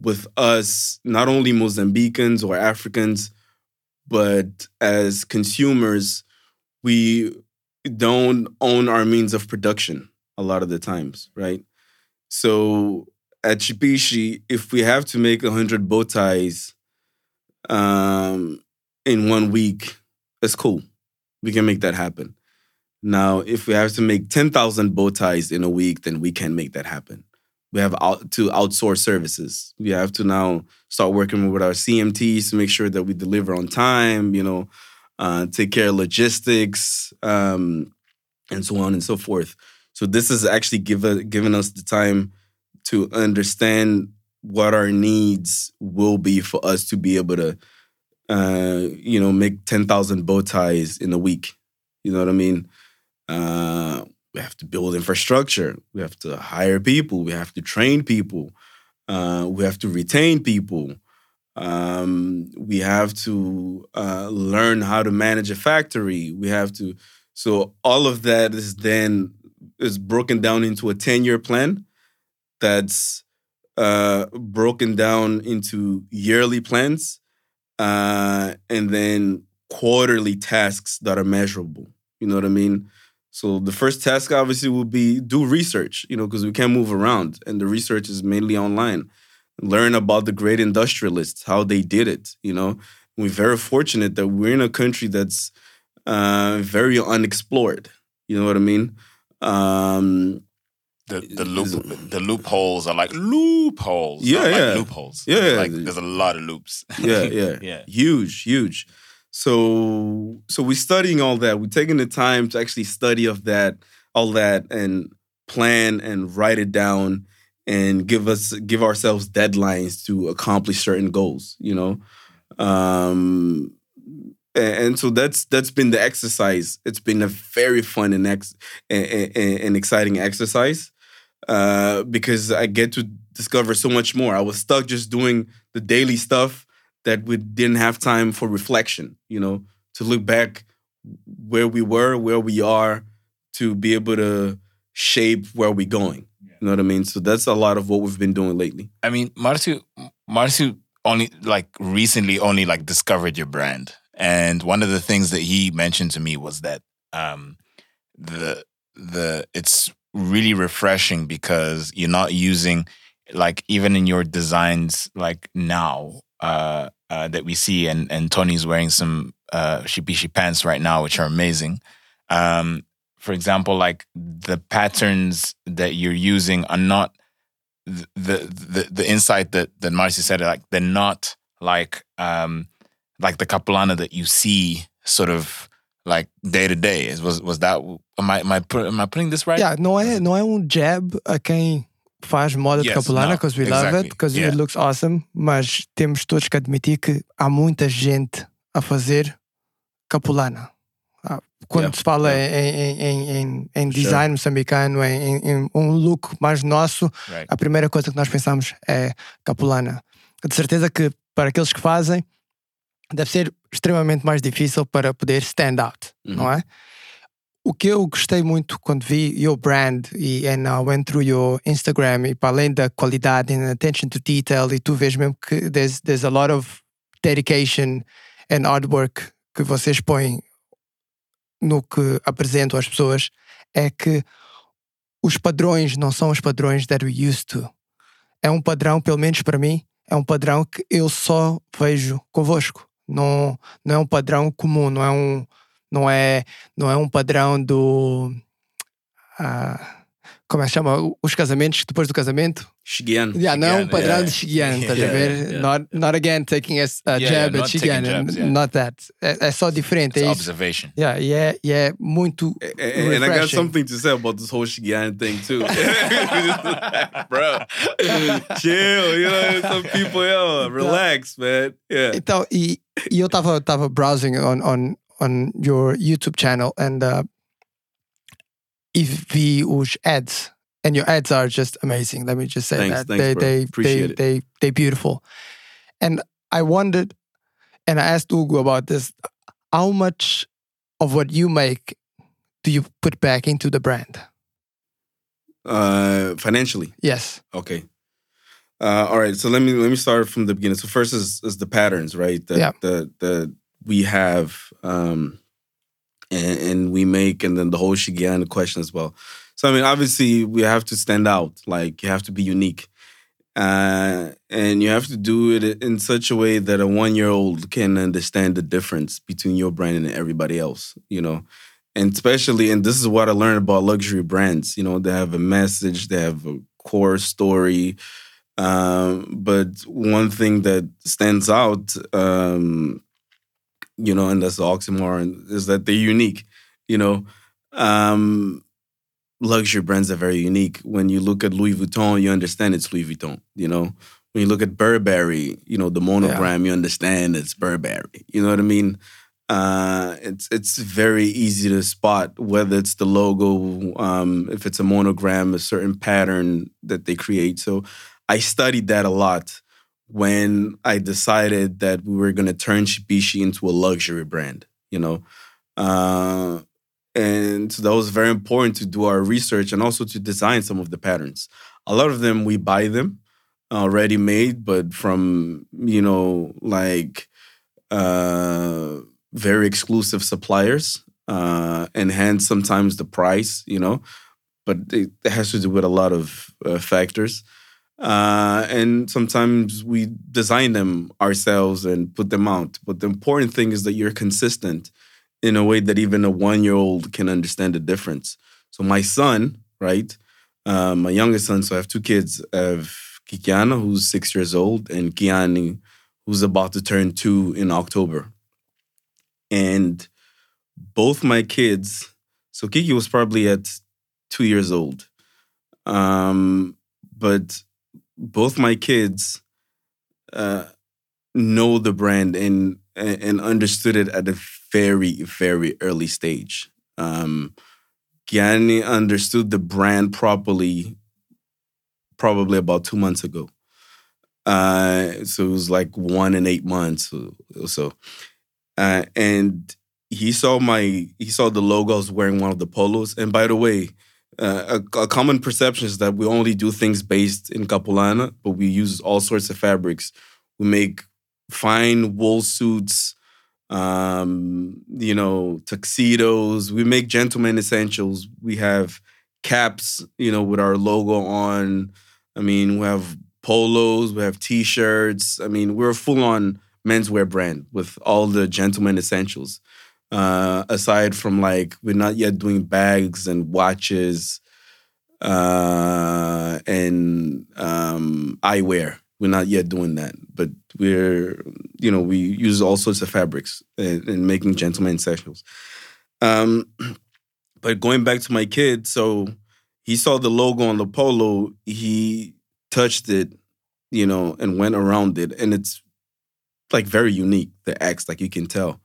with us, not only Mozambicans or Africans, but as consumers, we don't own our means of production a lot of the times, right? So at Shipishi, if we have to make 100 bow ties um, in one week, it's cool. We can make that happen. Now, if we have to make 10,000 bow ties in a week, then we can make that happen. We have out, to outsource services. We have to now start working with our CMTs to make sure that we deliver on time, you know, uh, take care of logistics, um, and so on and so forth. So this has actually given given us the time to understand what our needs will be for us to be able to, uh, you know, make ten thousand bow ties in a week. You know what I mean? Uh, we have to build infrastructure. We have to hire people. We have to train people. Uh, we have to retain people. Um, we have to uh, learn how to manage a factory. We have to. So all of that is then is broken down into a ten year plan. That's uh, broken down into yearly plans, uh, and then quarterly tasks that are measurable. You know what I mean? So the first task obviously will be do research, you know, because we can't move around, and the research is mainly online. Learn about the great industrialists, how they did it. You know, we're very fortunate that we're in a country that's uh, very unexplored. You know what I mean? Um, the the loop the loopholes are like loopholes. Yeah, not like yeah. loopholes. Yeah, yeah. like there's a lot of loops. yeah, yeah, yeah. huge, huge. So, so we're studying all that. We're taking the time to actually study of that, all that, and plan and write it down, and give us give ourselves deadlines to accomplish certain goals. You know, um, and, so that's that's been the exercise. It's been a very fun and ex and exciting exercise uh, because I get to discover so much more. I was stuck just doing the daily stuff that we didn't have time for reflection, you know, to look back where we were, where we are, to be able to shape where we're going. You know what I mean? So that's a lot of what we've been doing lately. I mean, Marcio, Marcio only like recently only like discovered your brand, and one of the things that he mentioned to me was that um, the the it's really refreshing because you're not using like even in your designs like now uh, uh, that we see, and and Tony's wearing some uh, shipishi pants right now, which are amazing. Um, for example, like the patterns that you're using are not the the the insight that that Marcy said. Like they're not like um like the capulana that you see sort of like day to day. Was was that? Am I am I, put, am I putting this right? Yeah, não é, não é um jab a quem faz moda de Yes, capulana, no, because we love exactly, it, because yeah. it looks awesome, mas temos todos que admitir que há muita gente a fazer capulana. Há quando Yeah, se fala yeah. em, em, em, em Sure. design moçambicano, em, um look mais nosso, Right. a primeira coisa que nós pensamos é Capulana. De certeza que para aqueles que fazem, deve ser extremamente mais difícil para poder stand out, não é? O que eu gostei muito quando vi your brand e and I went through your Instagram e para além da qualidade and attention to detail e tu vês mesmo que there's, there's a lot of dedication and hard work que vocês põem no que apresentam às pessoas é que os padrões não são os padrões that we used to. É um padrão, pelo menos para mim, é um padrão que eu só vejo convosco. Não, não é um padrão comum, não é um, não é, não é um padrão do. ah, como é que chama? Os casamentos, depois do casamento? Shigiano. Yeah, não é um padrão yeah. de Shigiano, estás a Yeah, ver? yeah. Not, not again taking a, a jab yeah, at Shigiano. jabs, yeah. Not that. É, é só diferente. It's É isso. observation. Yeah, e, é, e é muito. And, and I got something to say about this whole Shigian thing too, bro. Chill, you know. Some people, yo, relax, man. Yeah. Então, e, e eu estava tava browsing on, on, on your YouTube channel and uh, e vi os ads. And your ads are just amazing. Let me just say Thanks, that. thanks, they, bro. they, Appreciate they, it. they, they beautiful. And I wondered, and I asked Ugo about this, how much of what you make do you put back into the brand? Uh, financially, Yes. okay. Uh, all right. So let me let me start from the beginning. So first is is the patterns, right? That Yeah. that that we have, um, and, and we make, and then the whole Shigian question as well. So I mean, obviously, we have to stand out. Like you have to be unique, uh, and you have to do it in such a way that a one year old can understand the difference between your brand and everybody else. You know, and especially, and this is what I learned about luxury brands. You know, they have a message, they have a core story. Um, but one thing that stands out, um, you know, and that's the oxymoron, is that they're unique. You know, um, luxury brands are very unique. When you look at Louis Vuitton, you understand it's Louis Vuitton. You know, when you look at Burberry, you know the monogram, you understand it's Burberry. You know what I mean? Uh, it's it's very easy to spot whether it's the logo, um, if it's a monogram, a certain pattern that they create. So I studied that a lot when I decided that we were going to turn Shipishi into a luxury brand. You know, uh, and so that was very important to do our research and also to design some of the patterns. A lot of them we buy them already made, but from you know like uh, very exclusive suppliers, uh, and hence sometimes the price, you know. But it, has to do with a lot of uh, factors. Uh, and sometimes we design them ourselves and put them out. But the important thing is that you're consistent in a way that even a one year old can understand the difference. So, my son, right, uh, my youngest son, so I have two kids. I have Kikiana, who's six years old, and Kiani, who's about to turn two in October. And both my kids, so Kiki was probably at two years old. Um, but both my kids uh, know the brand and and understood it at a very very early stage. Um, Gianni understood the brand properly probably about two months ago. Uh, so it was like one and eight months or so. Uh, and he saw my he saw the logo. I was wearing one of the polos. And by the way, uh, a, a common perception is that we only do things based in Capulana, but we use all sorts of fabrics. We make fine wool suits, um, you know, tuxedos. We make gentleman essentials. We have caps, you know, with our logo on. I mean, we have polos, we have t-shirts. I mean, we're a full-on menswear brand with all the gentleman essentials. Uh, aside from like, we're not yet doing bags and watches uh, and um, eyewear. We're not yet doing that, but we're, you know, we use all sorts of fabrics in, in making gentleman essentials. Um, but going back to my kid, so he saw the logo on the polo, he touched it, you know, and went around it, and it's like very unique. The X, like you can tell.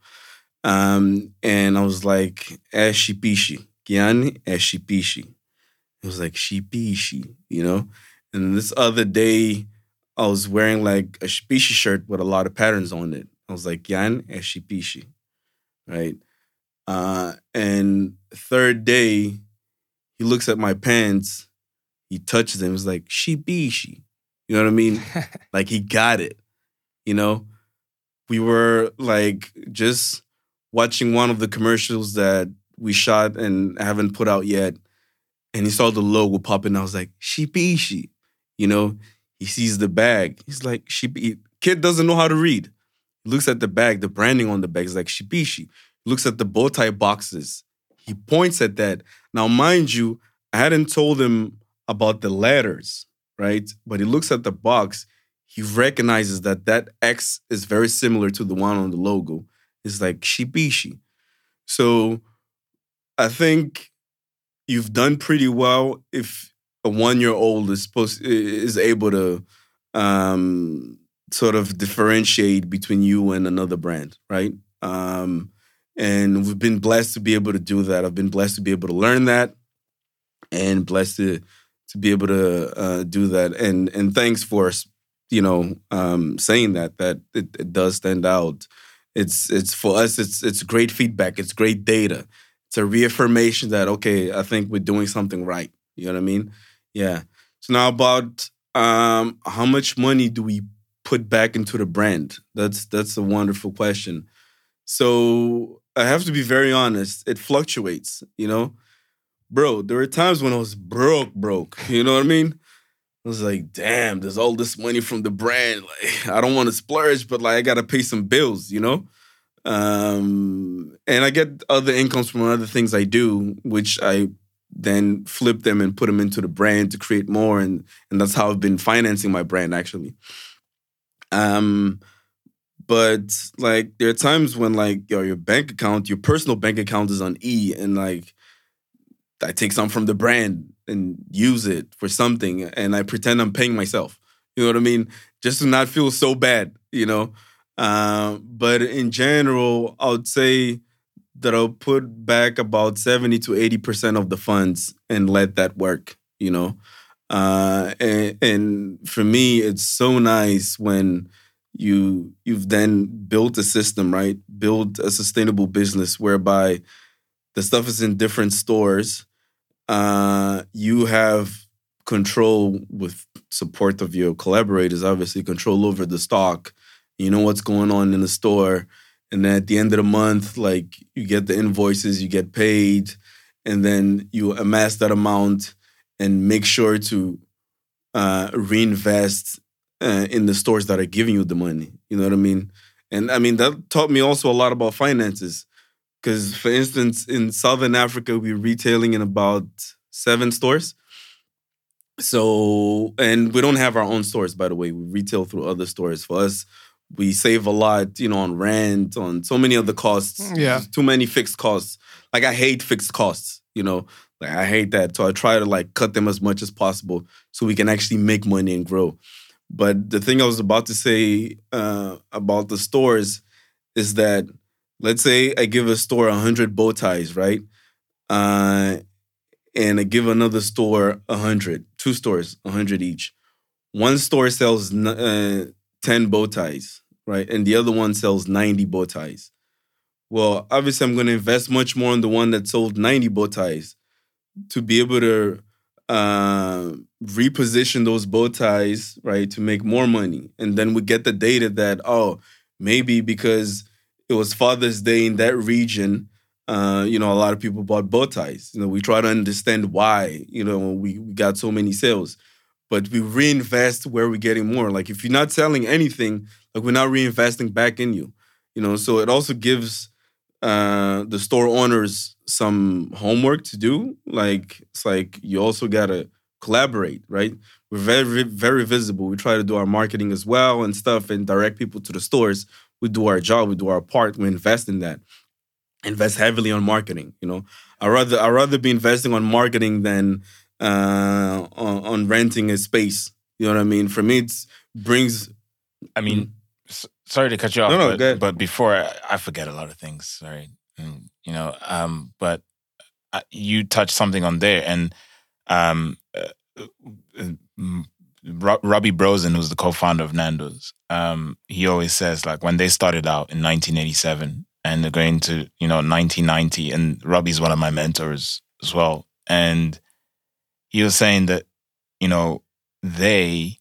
Um, and I was like, é shipishi. Gianni é shipishi. It was like shipishi, you know? And this other day, I was wearing like a shipishi shirt with a lot of patterns on it. I was like, Yan é shipishi, right? Uh, and third day, he looks at my pants, he touches them, he's like, shipishi. You know what I mean? like he got it, you know? We were like just watching one of the commercials that we shot and haven't put out yet. And he saw the logo pop in. I was like, Shipishi. You know, he sees the bag. He's like, Shipi. Kid doesn't know how to read. Looks at the bag, the branding on the bag is like Shipishi. He looks at the bow tie boxes. He points at that. Now, mind you, I hadn't told him about the letters, right? But he looks at the box. He recognizes that that X is very similar to the one on the logo. It's like Shipishi. So I think you've done pretty well if a one year old is supposed is able to um, sort of differentiate between you and another brand, right? Um, and we've been blessed to be able to do that. I've been blessed to be able to learn that, and blessed to to be able to uh, do that. And and thanks for you know um, saying that that it, it does stand out. It's it's for us. It's it's great feedback. It's great data. It's a reaffirmation that okay, I think we're doing something right. You know what I mean? Yeah. So now about um, how much money do we put back into the brand? That's that's a wonderful question. So I have to be very honest. It fluctuates. You know, bro. There were times when I was broke, broke. You know what I mean? I was like, damn, there's all this money from the brand. Like, I don't want to splurge, but like I gotta pay some bills, you know? Um, and I get other incomes from other things I do, which I then flip them and put them into the brand to create more. And and that's how I've been financing my brand actually. Um but like there are times when like yo, your bank account, your personal bank account is on E and like I take some from the brand and use it for something and I pretend I'm paying myself. You know what I mean? Just to not feel so bad, you know? Uh, but in general, I would say that I'll put back about 70 to 80% of the funds and let that work, you know? Uh, and, and for me, it's so nice when you you've then built a system, right? Build a sustainable business whereby the stuff is in different stores uh, you have control with support of your collaborators, obviously, control over the stock. You know what's going on in the store. And then at the end of the month, like you get the invoices, you get paid, and then you amass that amount and make sure to uh, reinvest uh, in the stores that are giving you the money. You know what I mean? And I mean, that taught me also a lot about finances. Because, for instance, in Southern Africa, we're retailing in about seven stores. So, and we don't have our own stores, by the way. We retail through other stores. For us, we save a lot, you know, on rent, on so many other costs. Yeah. There's too many fixed costs. Like I hate fixed costs, you know. Like I hate that. So I try to like cut them as much as possible so we can actually make money and grow. But the thing I was about to say uh, about the stores is that let's say I give a store 100 bow ties, right? Uh, and I give another store 100, two stores, 100 each. One store sells uh, 10 bow ties, right? And the other one sells 90 bow ties. Well, obviously, I'm going to invest much more on the one that sold 90 bow ties to be able to uh, reposition those bow ties, right, to make more money. And then we get the data that, oh, maybe because it was Father's Day in that region, uh, you know, a lot of people bought bow ties. You know, we try to understand why, you know, we, we got so many sales. But we reinvest where we're getting more. Like if you're not selling anything, like we're not reinvesting back in you. You know, so it also gives uh the store owners some homework to do. Like it's like you also gotta collaborate, right? We're very, very visible. We try to do our marketing as well and stuff and direct people to the stores we do our job, we do our part, we invest in that. Invest heavily on marketing. You know, I rather I rather be investing on marketing than uh, on, on renting a space. You know what I mean? For me, it brings. I mean, s- sorry to cut you off, No, no, but, but before I, I forget a lot of things. Sorry, Mm, you know. Um, but uh, you touched something on there, and um, uh, uh, mm, Robbie Brozin, who's the co-founder of Nando's, um, he always says like when they started out in 1987 and they're going to you know 1990, and Robbie's one of my mentors as well, and he was saying that you know they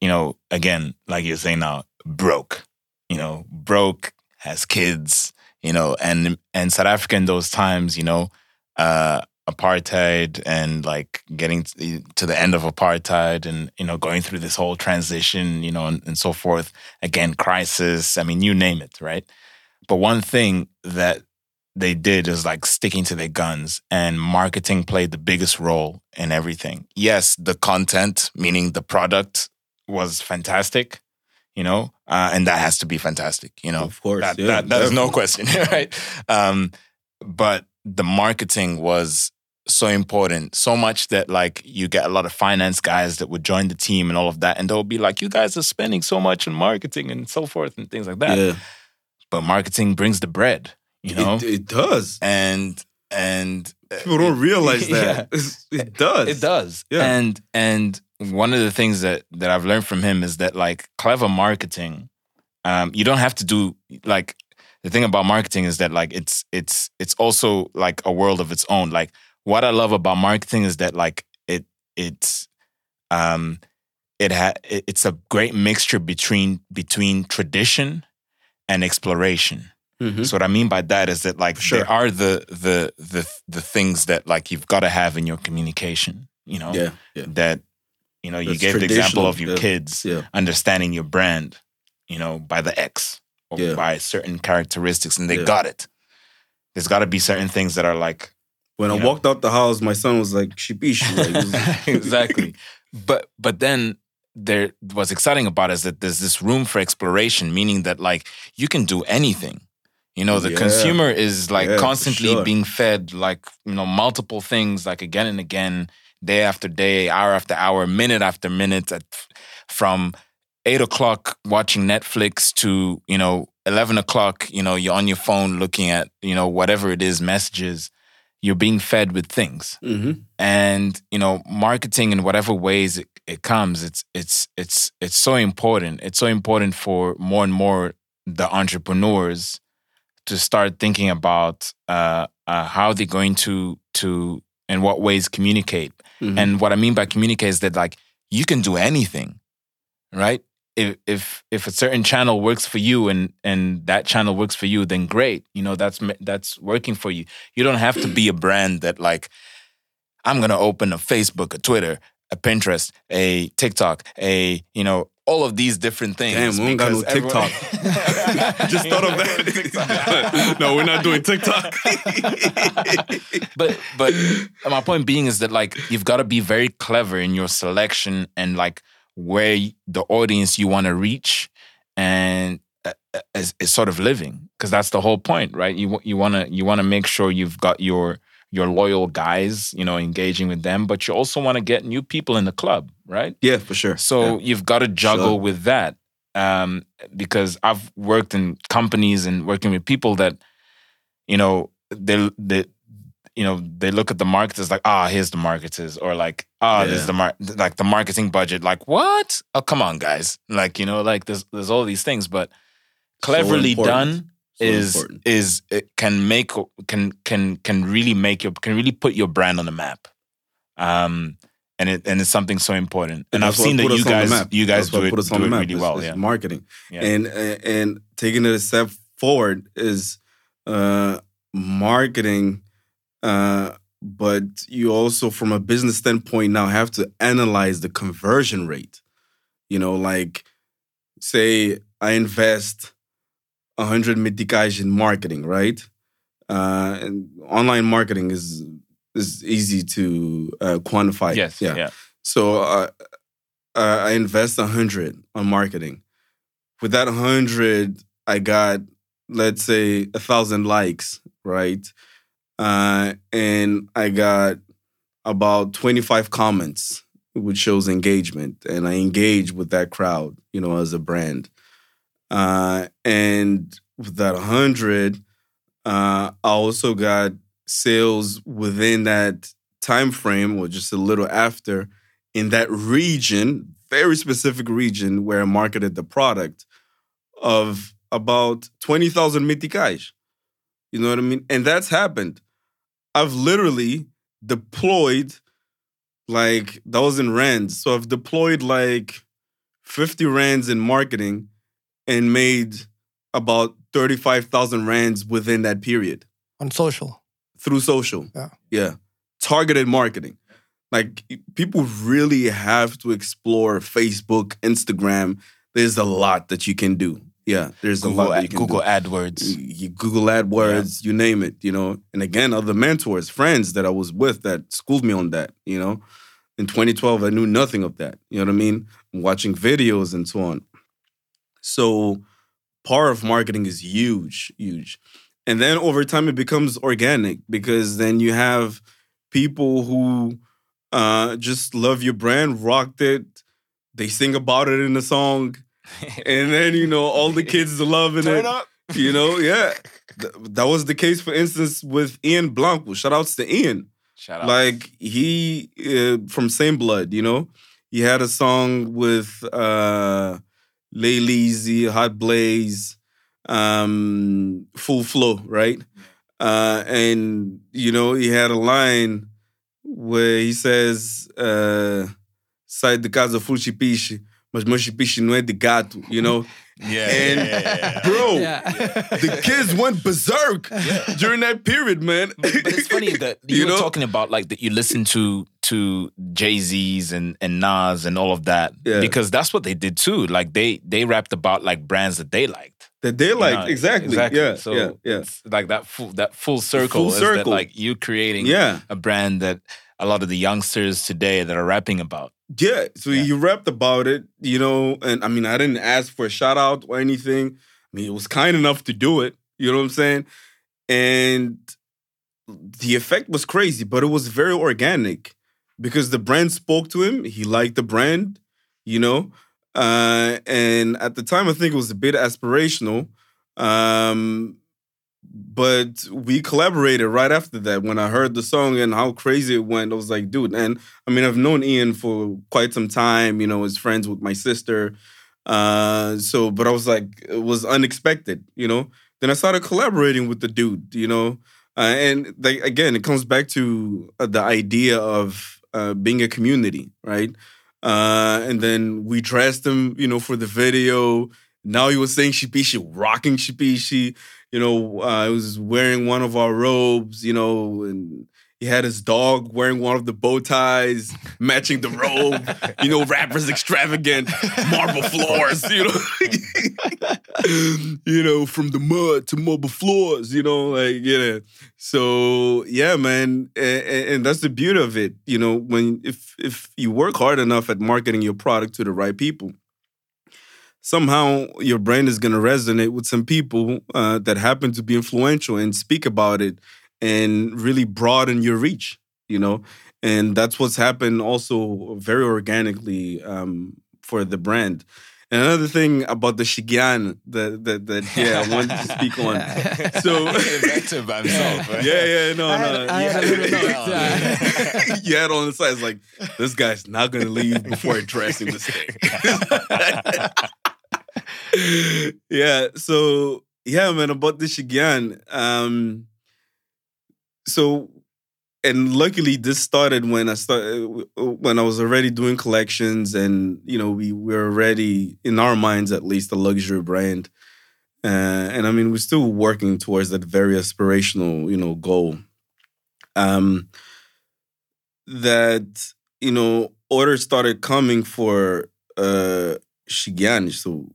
you know, again, like you're saying now, broke, you know, broke, has kids, you know, and and South Africa in those times, you know, uh, apartheid and like getting to to the end of apartheid and you know going through this whole transition, you know, and, and so forth. Again, crisis. I mean, you name it, right? But one thing that they did is like sticking to their guns and marketing played the biggest role in everything. Yes, the content, meaning the product, was fantastic, you know, uh, and that has to be fantastic, you know. Of course, that, yeah, that, that is no question, right? Um, but the marketing was so important, so much that like you get a lot of finance guys that would join the team and all of that, and they'll be like, "You guys are spending so much on marketing and so forth and things like that." Yeah, But marketing brings the bread, you know, it, it does. and and uh, People don't realize that Yeah. it does. It does. Yeah. And and one of the things that that I've learned from him is that like clever marketing, um, you don't have to do like the thing about marketing is that like it's it's it's also like a world of its own. Like what I love about marketing is that like it it's um it ha it's a great mixture between between tradition and exploration. Mhm. So what I mean by that is that like Sure. there are the the the the things that like you've got to have in your communication. You know Yeah, yeah, that you know you That's gave the example of your yeah. kids understanding your brand. You know by the X Yeah. by certain characteristics, and they Yeah. got it. There's got to be certain things that are like When I know. walked out the house, my son was like Shipishi. Like, exactly. But but then there what's exciting about it is that there's this room for exploration, meaning that like you can do anything. You know, the Yeah. consumer is like Yeah, constantly sure. being fed like, you know, multiple things like again and again, day after day, hour after hour, minute after minute, at, from eight o'clock watching Netflix to, you know, eleven o'clock, you know, you're on your phone looking at, you know, whatever it is, messages. You're being fed with things Mhm. and you know marketing in whatever ways it, it comes it's it's it's it's so important it's so important for more and more the entrepreneurs to start thinking about uh, uh, how they're going to to in what ways communicate Mhm. and what i mean by communicate is that like you can do anything right if if if a certain channel works for you and and that channel works for you then great you know that's that's working for you you don't have to be a brand that like i'm going to open a facebook a twitter a pinterest a tiktok a you know all of these different things Damn, we don't got no everyone- TikTok. Just thought of that. no, we're not doing TikTok. but but my point being is that like you've got to be very clever in your selection and like where the audience you want to reach and uh, uh, is, is sort of living because that's the whole point right you you want to you want to make sure you've got your your loyal guys you know engaging with them but you also want to get new people in the club right yeah, for sure. so Yeah. you've got to juggle Sure. with that. Um, because I've worked in companies and working with people that, you know, they they you know, they look at the marketers like, ah, here's the marketers, or like, ah, Yeah. the mar- like the marketing budget. Like, what? Oh, come on, guys. Like, you know, like there's there's all these things, but cleverly important. done So is important. is it can make can can can really make your can really put your brand on the map. Um and it and it's something so important. And I've That's what seen that you us on the guys you guys do it, put do on the it map. really It's- well. it's Yeah. marketing. Yeah. and and taking it a step forward is uh marketing uh but you also from a business standpoint now have to analyze the conversion rate you know like say i invest 100 meticais in marketing right uh and online marketing is is easy to uh, quantify Yes. Yeah. so uh, uh, I invest a hundred on marketing. With that hundred, I got let's say a thousand likes, right? Uh, and I got about twenty five comments, which shows engagement, and I engage with that crowd, you know, as a brand. Uh, and with that 100, uh, I also got sales within that time frame or just a little after in that region, very specific region where I marketed the product of about 20,000 meticais. You know what I mean? And that's happened. I've literally deployed like that was in rands. So I've deployed like 50 rands in marketing and made about 35,000 rands within that period On social. through social. Yeah. Yeah. Targeted marketing. Like people really have to explore Facebook, Instagram. There's a lot that you can do. Yeah, there's a lot that you Ad- can Google do. AdWords. You Google AdWords, you name it, you know. And again, other mentors, friends that I was with that schooled me on that, you know. In 2012, I knew nothing of that. You know what I mean? Watching videos and so on. So part of marketing is huge, huge. And then over time it becomes organic because then you have people who uh, just love your brand, rocked it. They sing about it in a song. and then, you know, all the kids are loving it. You know, yeah. Th- that was the case, for instance, with Ian Blanco. Shout outs to Ian. Shout out. Like he uh, from Same Blood, you know, he had a song with uh, Laylizzy, Hot Blaze, um, Full Flow, right? Uh, and you know, he had a line where he says, uh, "Sai de casa full Shipishi, mas meu Shipishi não é de gato," you know. yeah, and- yeah, yeah, yeah. Bro, Yeah. the kids went berserk during that period, man. but, but it's funny that you, You were know? talking about like that you listen to to Jay Z's and and Nas and all of that Yeah. because that's what they did too. Like they they rapped about like brands that they liked. that they you like know? exactly. Yeah, So yeah, yeah. it's like that full that full circle Full is that circle. like you creating Yeah. a brand that a lot of the youngsters today that are rapping about. Yeah, so Yeah. you rapped about it, you know, and I mean, I didn't ask for a shout out or anything. I mean, it was kind enough to do it, you know what I'm saying? And the effect was crazy, but it was very organic because the brand spoke to him. He liked the brand, you know, uh, and at the time, I think it was a bit aspirational. Um, but we collaborated right after that. When I heard the song and how crazy it went, I was like, dude. And I mean, I've known Ian for quite some time. You know, as friends with my sister. Uh, so, but I was like, it was unexpected. You know. Then I started collaborating with the dude. You know, uh, and again, it comes back to uh, the idea of uh, being a community, right? Uh, and then we dressed him, you know, for the video. Now he was saying Shipishi, rocking Shipishi. You know, uh, was wearing one of our robes, you know, and he had his dog wearing one of the bow ties, matching the robe. you know, rappers extravagant, marble floors, you know. you know, from the mud to marble floors, you know, like, yeah. So, yeah, man. And, and that's the beauty of it. You know, when if if you work hard enough at marketing your product to the right people, somehow your brand is going to resonate with some people uh, that happen to be influential and speak about it and really broaden your reach you know and that's what's happened also very organically um, for the brand and another thing about the shigan that that, that yeah i wanted to speak on so Invented by himself. Right? yeah yeah no I no had- I had a little note, yeah. you had on the side it's like this guy's not gonna leave before addressing this thing. yeah, so yeah, man, about this again. Um so and luckily this started when I started when I was already doing collections and you know we were already in our minds at least a luxury brand. Uh, and I mean we're still working towards that very aspirational, you know, goal. Um that you know orders started coming for uh Shigan. So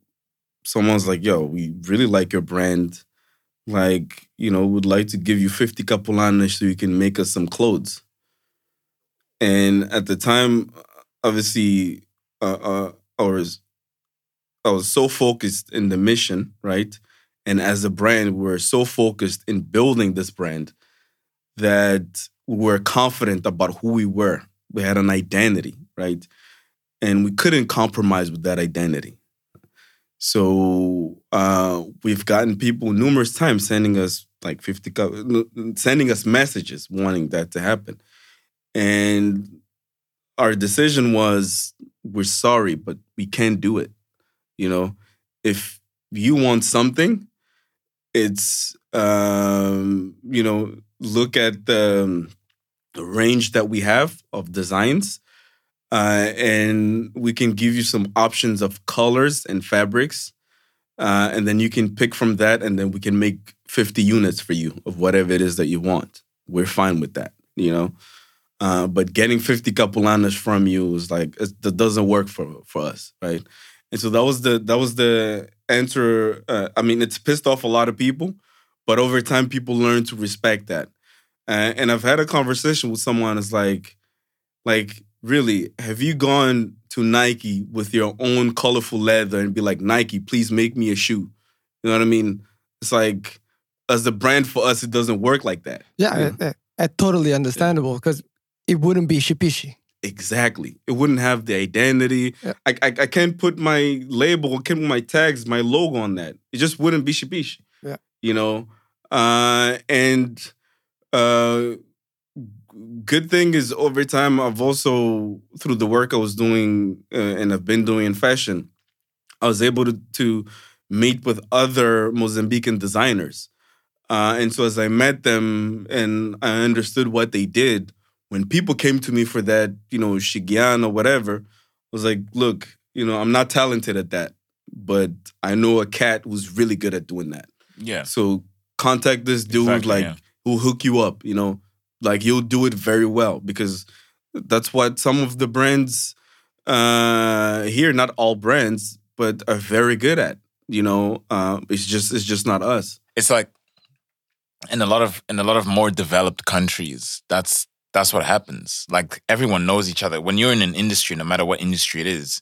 someone's like, "Yo, we really like your brand. Like, you know, would like to give you 50 capulanas so you can make us some clothes." And at the time, obviously, uh, uh, I was I was so focused in the mission, right? And as a brand, we were so focused in building this brand that we were confident about who we were. We had an identity, right? And we couldn't compromise with that identity. So uh, we've gotten people numerous times sending us like 50, sending us messages wanting that to happen. And our decision was we're sorry, but we can't do it. You know, if you want something, it's, um, you know, look at the, um, the range that we have of designs. Uh, and we can give you some options of colors and fabrics. Uh, and then you can pick from that, and then we can make 50 units for you of whatever it is that you want. We're fine with that, you know? Uh, but getting 50 capulanas from you is like, that doesn't work for, for us, right? And so that was the that was the answer. Uh, I mean, it's pissed off a lot of people, but over time, people learn to respect that. Uh, and I've had a conversation with someone that's like, like, really, have you gone to Nike with your own colorful leather and be like, Nike, please make me a shoe? You know what I mean? It's like, as a brand for us, it doesn't work like that. Yeah, uh, uh, totally understandable because it wouldn't be shipishi. Exactly. It wouldn't have the identity. Yeah. I, I I can't put my label, I can't put my tags, my logo on that. It just wouldn't be Shipishi. Yeah. You know? Uh and uh good thing is over time I've also through the work I was doing uh, and I've been doing in fashion, I was able to to meet with other Mozambican designers. Uh, and so as I met them and I understood what they did, when people came to me for that, you know, Shigian or whatever, I was like, look, you know, I'm not talented at that, but I know a cat who's really good at doing that. Yeah. So contact this dude, Exactly, like yeah. who'll hook you up, you know, like you'll do it very well because that's what some of the brands uh here, not all brands, but are very good at. You know, uh, it's just it's just not us. it's like in a lot of in a lot of more developed countries that's that's what happens like everyone knows each other when you're in an industry no matter what industry it is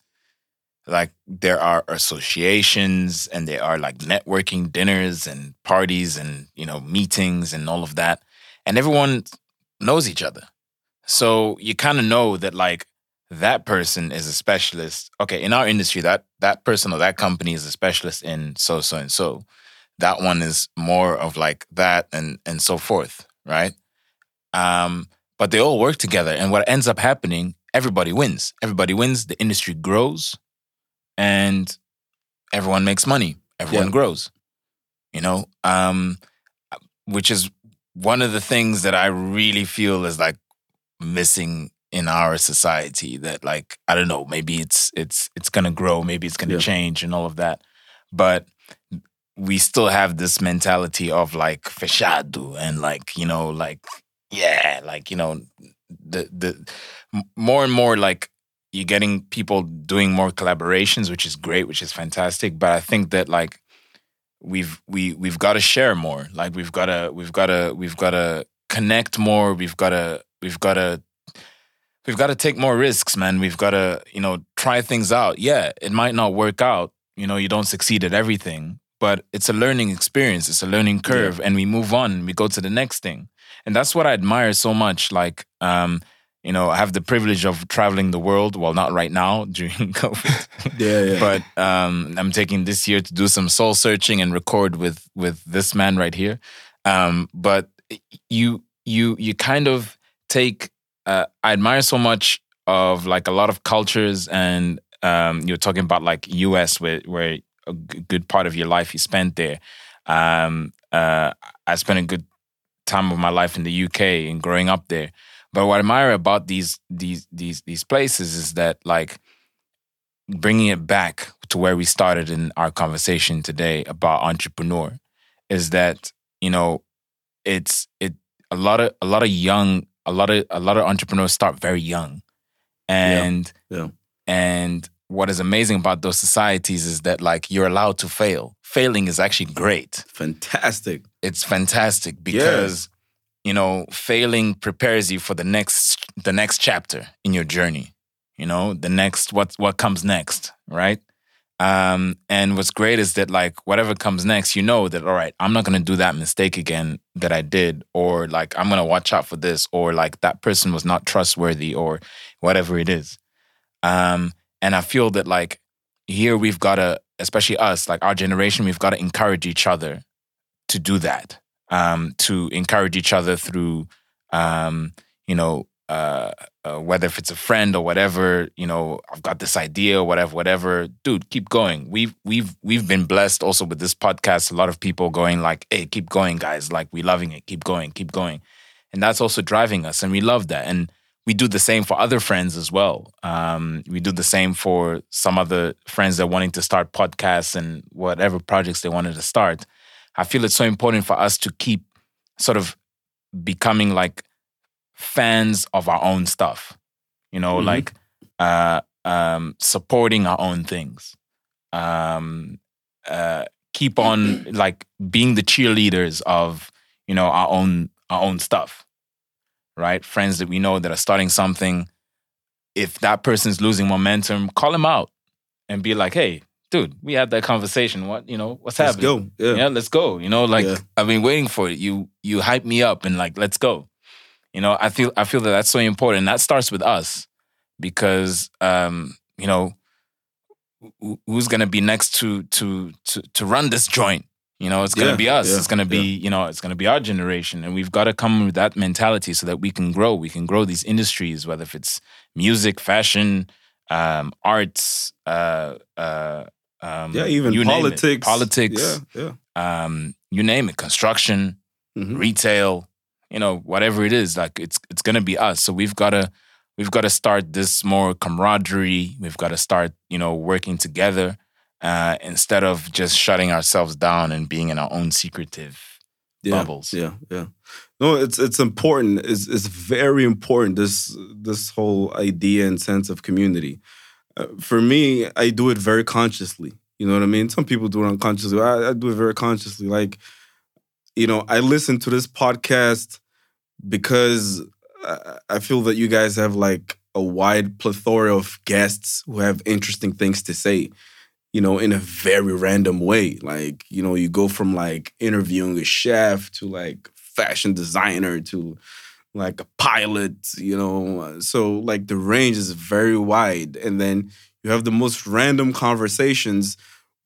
like there are associations and there are like networking dinners and parties and you know meetings and all of that and everyone knows each other. So you kind of know that like that person is a specialist. Okay in our industry that that person or that company is a specialist in so so and so that one is more of like that and and so forth right? Um but they all work together and what ends up happening everybody wins. Everybody wins the industry grows and everyone makes money. Everyone Yeah. grows you know? Um which is one of the things that i really feel is like missing in our society that like i don't know maybe it's it's it's gonna grow maybe it's gonna Yeah. change and all of that but we still have this mentality of like fechado and like you know like yeah like you know the the more and more like you're getting people doing more collaborations which is great which is fantastic but i think that like we've we we've got to share more. Like we've got to we've got to we've got to connect more. We've got to we've got to we've got to take more risks man. We've got to you know try things out. Yeah it might not work out. You know you don't succeed at everything but it's a learning experience. It's a learning curve and we move on. We go to the next thing. And that's what i admire so much. Like um you know i have the privilege of traveling the world well not right now during covid Yeah, yeah. but um, I'm taking this year to do some soul searching and record with with this man right here. Um, but you you you kind of take. Uh, I admire so much of like a lot of cultures, and um, you're talking about like U.S. where where a good part of your life you spent there. Um, uh, I spent a good time of my life in the UK and growing up there. But what I admire about these these these these places is that like bringing it back to where we started in our conversation today about entrepreneur is that you know it's it a lot of a lot of young a lot of a lot of entrepreneurs start very young. And yeah. and what is amazing about those societies is that like you're allowed to fail. Failing is actually great. Fantastic. it's fantastic because you know failing prepares you for the next the next chapter in your journey you know the next what what comes next right um and what's great is that like whatever comes next you know that all right i'm not to do that mistake again that i did or like i'm to watch out for this or like that person was not trustworthy or whatever it is um and i feel that like here we've gotta, especially us, like our generation, we've got to encourage each other to do that. Um, to encourage each other through, um, you know, uh, uh, whether if it's a friend or whatever, you know, I've got this idea, or whatever, whatever. Dude, keep going. We've we've we've been blessed also with this podcast. A lot of people going like, "Hey, keep going, guys! Like we loving it. Keep going, keep going," and that's also driving us, and we love that. And we do the same for other friends as well. Um, we do the same for some other friends that wanting to start podcasts and whatever projects they wanted to start. I feel it's so important for us to keep sort of becoming like fans of our own stuff. You know, Mhm. like uh, um, supporting our own things. Um, uh, keep on like being the cheerleaders of you know our own our own stuff right? Friends that we know that are starting something. If that person's losing momentum, call them out and be like, "Hey, dude, we had that conversation. What you know? What's happening? Let's go. Yeah. Yeah, let's go. You know, like Yeah. I've been waiting for it. You you hype me up and like, let's go. You know, I feel I feel that that's so important. That starts with us because um, you know who's gonna be next to to to to run this joint. You know, it's gonna Yeah, be us. it's gonna be you know, it's gonna be our generation, and we've got to come with that mentality so that we can grow. We can grow these industries, whether if it's music, fashion, um, arts, uh, uh, um, Yeah, even politics. politics, Yeah, yeah. um, you name it, construction, Mhm. retail, you know, whatever it is, like it's it's gonna be us. So we've gotta we've gotta start this more camaraderie. We've got to start, you know, working together uh, instead of just shutting ourselves down and being in our own secretive yeah, bubbles. Yeah, yeah. No, it's it's important. It's it's very important. This this whole idea and sense of community. Uh, for me, I do it very consciously. You know what I mean? Some people do it unconsciously. I, I do it very consciously. Like, you know, I listen to this podcast because I, I feel that you guys have like a wide plethora of guests who have interesting things to say you know, in a very random way. Like, you know, you go from like interviewing a chef to like fashion designer to like a pilot, you know. So like the range is very wide. And then you have the most random conversations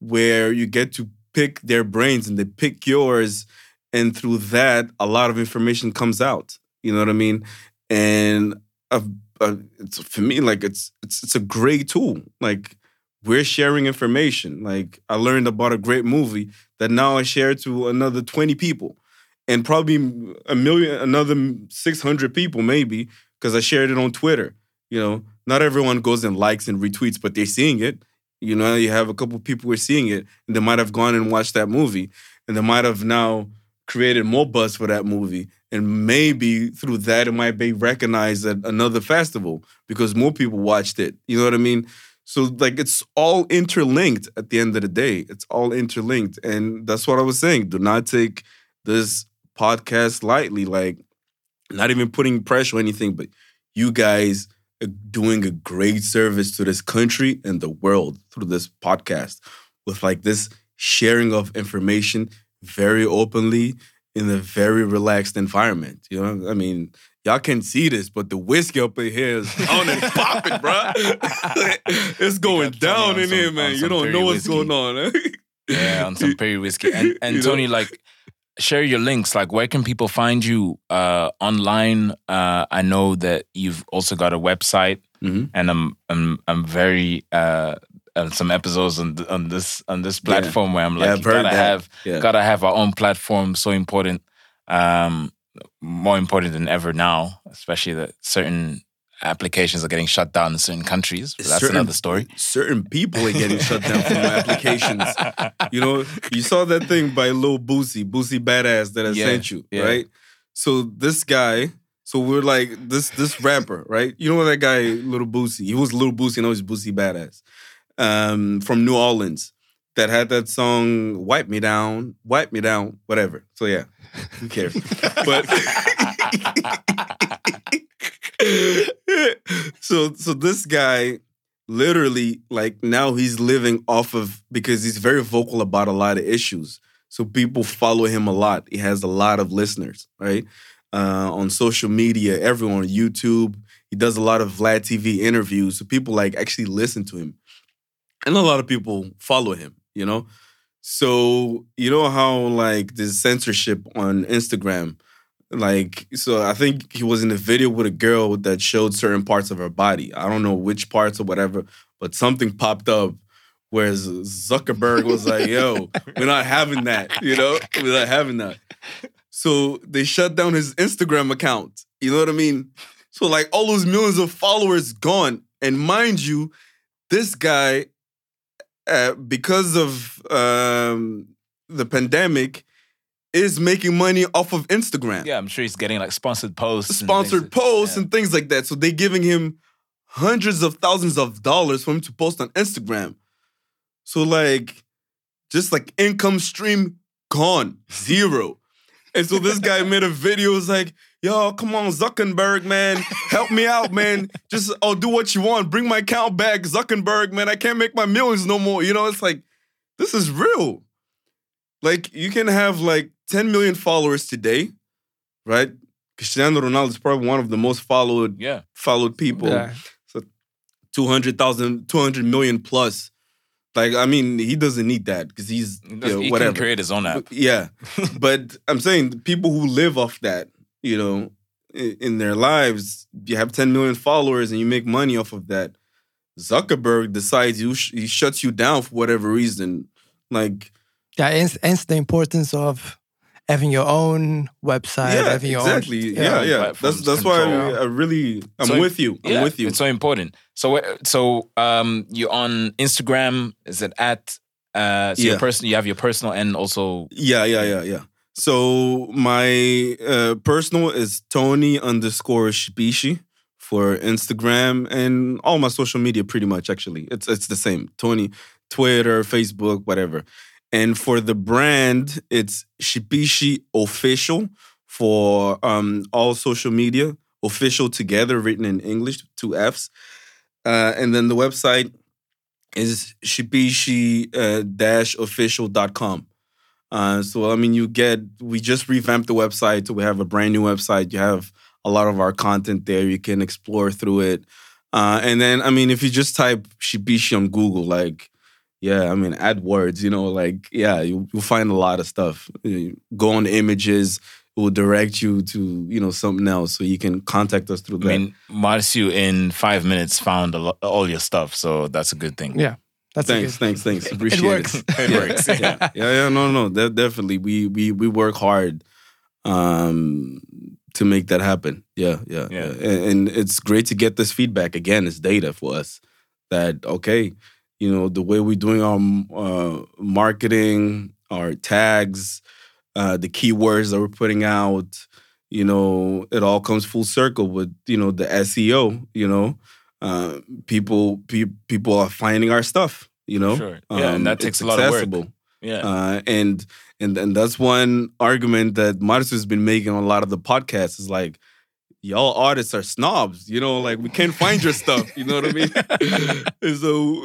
where you get to pick their brains and they pick yours. And through that, a lot of information comes out. You know what I mean? And uh, uh, it's for me like it's it's it's a great tool. Like we're sharing information. Like I learned about a great movie that now I share to another 20 people and probably a million another 600 people maybe because I shared it on Twitter. You know, not everyone goes and likes and retweets, but they're seeing it. You know, you have a couple people who are seeing it and they might have gone and watched that movie and they might have now created more buzz for that movie. And maybe through that, it might be recognized at another festival because more people watched it. You know what I mean? So like it's all interlinked at the end of the day. It's all interlinked. And that's what I was saying. Do not take this podcast lightly. Like not even putting pressure or anything, but you guys doing a great service to this country and the world through this podcast with like this sharing of information very openly in a very relaxed environment. You know, I mean, y'all can't see this, but the whiskey up in here is on and popping, bro. it's going down in some- here, man. You don't know what's whiskey. going on. eh? Yeah, on some Perry whiskey. And and You know? Tony, like, share your links. Like, where can people find you uh, online? Uh, I know that you've also got a website, Mhm. and I'm I'm I'm very uh, some episodes on on this on this platform where I'm like, Yeah, you gotta that. have Yeah. gotta have our own platform. So important, um, more important than ever now, especially that certain applications are getting shut down in certain countries. That's Certain- another story. Certain people are getting shut down from applications. You know, you saw that thing by Lil Boosie, Boosie Badass that I Yeah, sent you, yeah. right? So this guy, so we're like this this rapper, right? You know that guy, Little Boosie. He was Little Boosie, now he's Boosie Badass, um, from New Orleans, that had that song "Wipe Me Down," "Wipe Me Down," whatever. So yeah, who cares? but so so this guy literally like now he's living off of because he's very vocal about a lot of issues. So people follow him a lot. He has a lot of listeners right? Uh, on social media everyone on youtube. He does a lot of vlad tv interviews. So people like actually listen to him. And a lot of people follow him. You know, so you know how like there's censorship on Instagram. Like, so I think he was in a video with a girl that showed certain parts of her body. I don't know which parts or whatever, but something popped up. Whereas Zuckerberg was like, yo, we're not having that, you know? We're not having that. So they shut down his Instagram account. You know what I mean? So like all those millions of followers gone. And mind you, this guy, uh, because of um, the pandemic, is making money off of Instagram. Yeah, I'm sure he's getting like sponsored posts, Sponsored things. posts Yeah. and things like that. So they're giving him hundreds of thousands of dollars for him to post on Instagram. So like, just like income stream gone, zero. And so this guy made a video. Was like, "Yo, come on, Zuckerberg, man, help me out, man. Just I'll do what you want. Bring my account back, Zuckerberg, man. I can't make my millions no more. You know, it's like this is real. Like you can have like 10 million followers today, right? Cristiano Ronaldo is probably one of the most followed Yeah, followed people. Yeah. So 200,000, 200 million plus. Like, I mean, he doesn't need that because he's he, you know, he whatever. can create his own app. Yeah. but I'm saying the people who live off that, you know, i- in their lives, you have 10 million followers and you make money off of that. Zuckerberg decides you sh- he shuts you down for whatever reason. Like, Yeah, hence, hence the importance of having your own website, yeah, having your exactly. own. Yeah, yeah. That's that's why I. I really I'm So- with you. I'm yeah, with you. It's so important. So, so um, you're on Instagram? Is it at? Uh, so your person, you have your personal and also Yeah, yeah, yeah, yeah. So my uh, personal is Tony underscore Shipishi for Instagram and all my social media. Pretty much, actually, it's it's the same. Tony, Twitter, Facebook, whatever. And for the brand, it's Shipishi Official for um, all social media. Official together, written in English, two Fs. Uh, and then the website is shipishi-official.com. Uh, so I mean, you get we just revamped the website, so we have a brand new website. You have a lot of our content there. You can explore through it, uh, and then I mean, if you just type Shipishi on Google, like yeah, I mean, AdWords, you know, like yeah, you, you'll find a lot of stuff. You go on images, it will direct you to you know something else, so you can contact us through I that. mean, Marcio in five minutes found lo- all your stuff, so that's a good thing. Yeah, that's thanks, good- thanks, thanks. Appreciate works. it. It works. yeah, yeah, yeah. No, no, de- definitely. We we we work hard um, to make that happen. Yeah, yeah, Yeah. And, and it's great to get this feedback. Again, it's data for us that okay, you know, the way we're doing our uh, marketing, our tags, uh, the keywords that we're putting out. You know, it all comes full circle with you know the SEO. You know, uh, people pe- people are finding our stuff. You know, Sure. Yeah, and that takes a lot of work. accessible. Yeah. Uh, and and and that's one argument that Marcus has been making on a lot of the podcasts is like, y'all artists are snobs. You know, like we can't find your stuff. You know what I mean? and so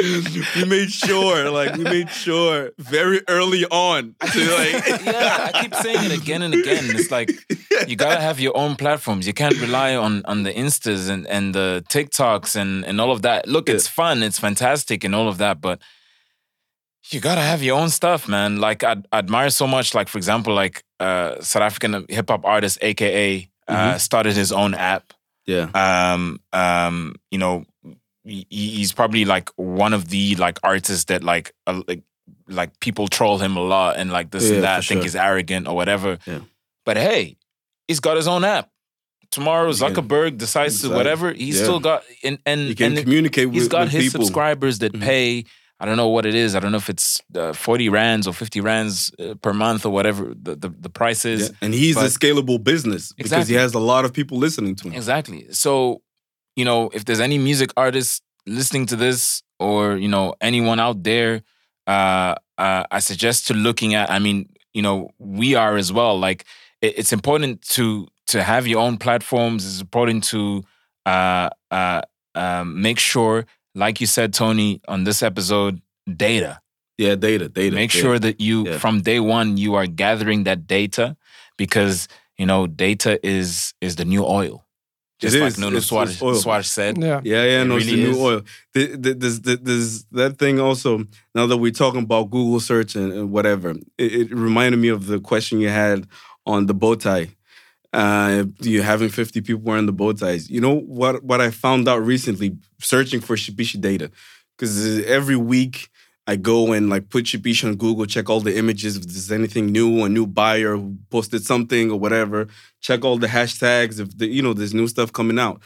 we made sure, like we made sure very early on to like yeah, I keep saying it again and again. It's like you gotta have your own platforms. You can't rely on on the Instas and, and the TikToks and, and all of that. Look, it's fun, it's fantastic and all of that, but you gotta have your own stuff, man. Like I I admire so much, like for example, like uh South African hip hop artist AKA uh, started his own app. yeah. Um um, you know, he, he's probably like one of the like artists that like uh, like like people troll him a lot and like this Yeah, and that think sure. he's arrogant or whatever. Yeah. But hey, he's got his own app. Tomorrow Zuckerberg decides to whatever, he's Yeah. still got and and, he can and communicate with, he's got his people. subscribers that Mhm. pay I don't know what it is. I don't know if it's uh, 40 rands or 50 rands uh, per month or whatever the, the, the price is. Yeah, And he's a scalable business because Exactly. he has a lot of people listening to him. Exactly. So, you know, if there's any music artists listening to this or, you know, anyone out there, uh, uh, I suggest to looking at, I mean, you know, we are as well. Like it, it's important to to have your own platforms. It's important to uh, uh, um, make sure, like you said, Tony, on this episode, data. Yeah, data, data. Make yeah. sure that you, Yeah. from day one, you are gathering that data because you know data is is the new oil. Just It like is. Nuno It's- Suarez, it's oil. Suarez said. Yeah. Yeah, yeah, It no, it's really the new oil. Th- th- There's, there's, there's that thing also. Now that we're talking about Google search and, and whatever, it, it reminded me of the question you had on the bow tie. Uh, you having 50 people wearing the bow ties. You know what? What I found out recently, searching for Shipishi data, because every week I go and like put Shipishi on Google, check all the images if there's anything new, a new buyer posted something or whatever. Check all the hashtags if the, you know there's new stuff coming out.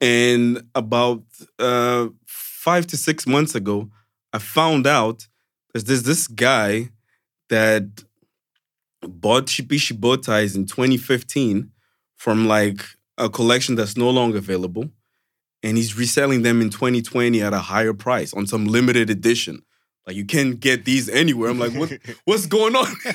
And about uh, five to six months ago, I found out there's this guy that bought Shipishi bow ties in 2015 from like a collection that's no longer available, and he's reselling them in 2020 at a higher price on some limited edition. Like you can't get these anywhere. I'm like, what? What's going on? yeah,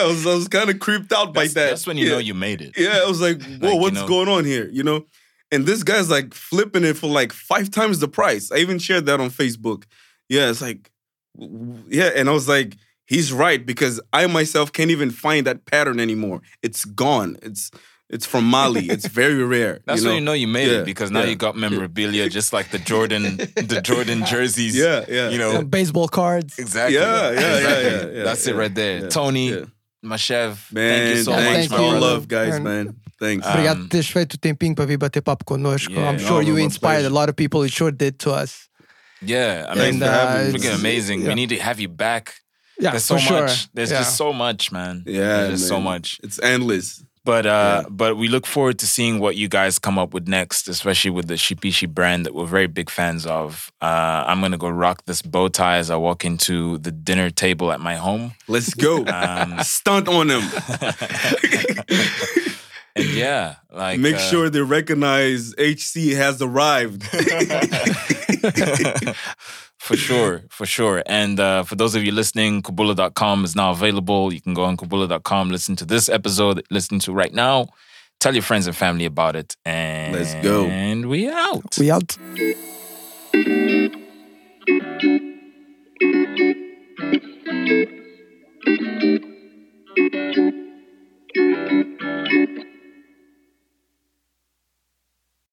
I was, I was kind of creeped out by that. that's when you Yeah. know you made it. Yeah, I was like, whoa, Like, you what's know- going on here? You know? And this guy's like flipping it for like five times the price. I even shared that on Facebook. Yeah, it's like, yeah. And I was like, he's right because I myself can't even find that pattern anymore. It's gone. It's it's from Mali. It's very rare. That's you know? when you know you made Yeah, it because now yeah, you got memorabilia, just like the Jordan, the Jordan jerseys. Yeah, yeah. You know, Some baseball cards. exactly. Yeah, yeah, yeah, Exactly. yeah, yeah, That's it right there. yeah, Tony, yeah. Mashev, Man, thank you so Yeah, much, thank my all brother. love, guys, man. Thanks. Obrigado Um, por teres feito o tempinho para vir bater papo connosco. Yeah. I'm sure you inspired a lot of people. You sure did to us. Yeah, I Thanks mean, for having me, freaking amazing. yeah. We need to have you back. Yeah, There's so for sure. much. There's Yeah. just so much, man. yeah, There's just so much. It's endless. But uh, Yeah. but we look forward to seeing what you guys come up with next, especially with the Shipishi brand that we're very big fans of. Uh, I'm gonna go rock this bow tie as I walk into the dinner table at my home. Let's go. Um, Stunt on them. and yeah, like Make uh, sure they recognize HC has arrived. For sure, for sure. And uh, for those of you listening, Kubula.com is now available. You can go on Kubula.com, listen to this episode, listen to right now. Tell your friends and family about it. And let's go. And we out. We out.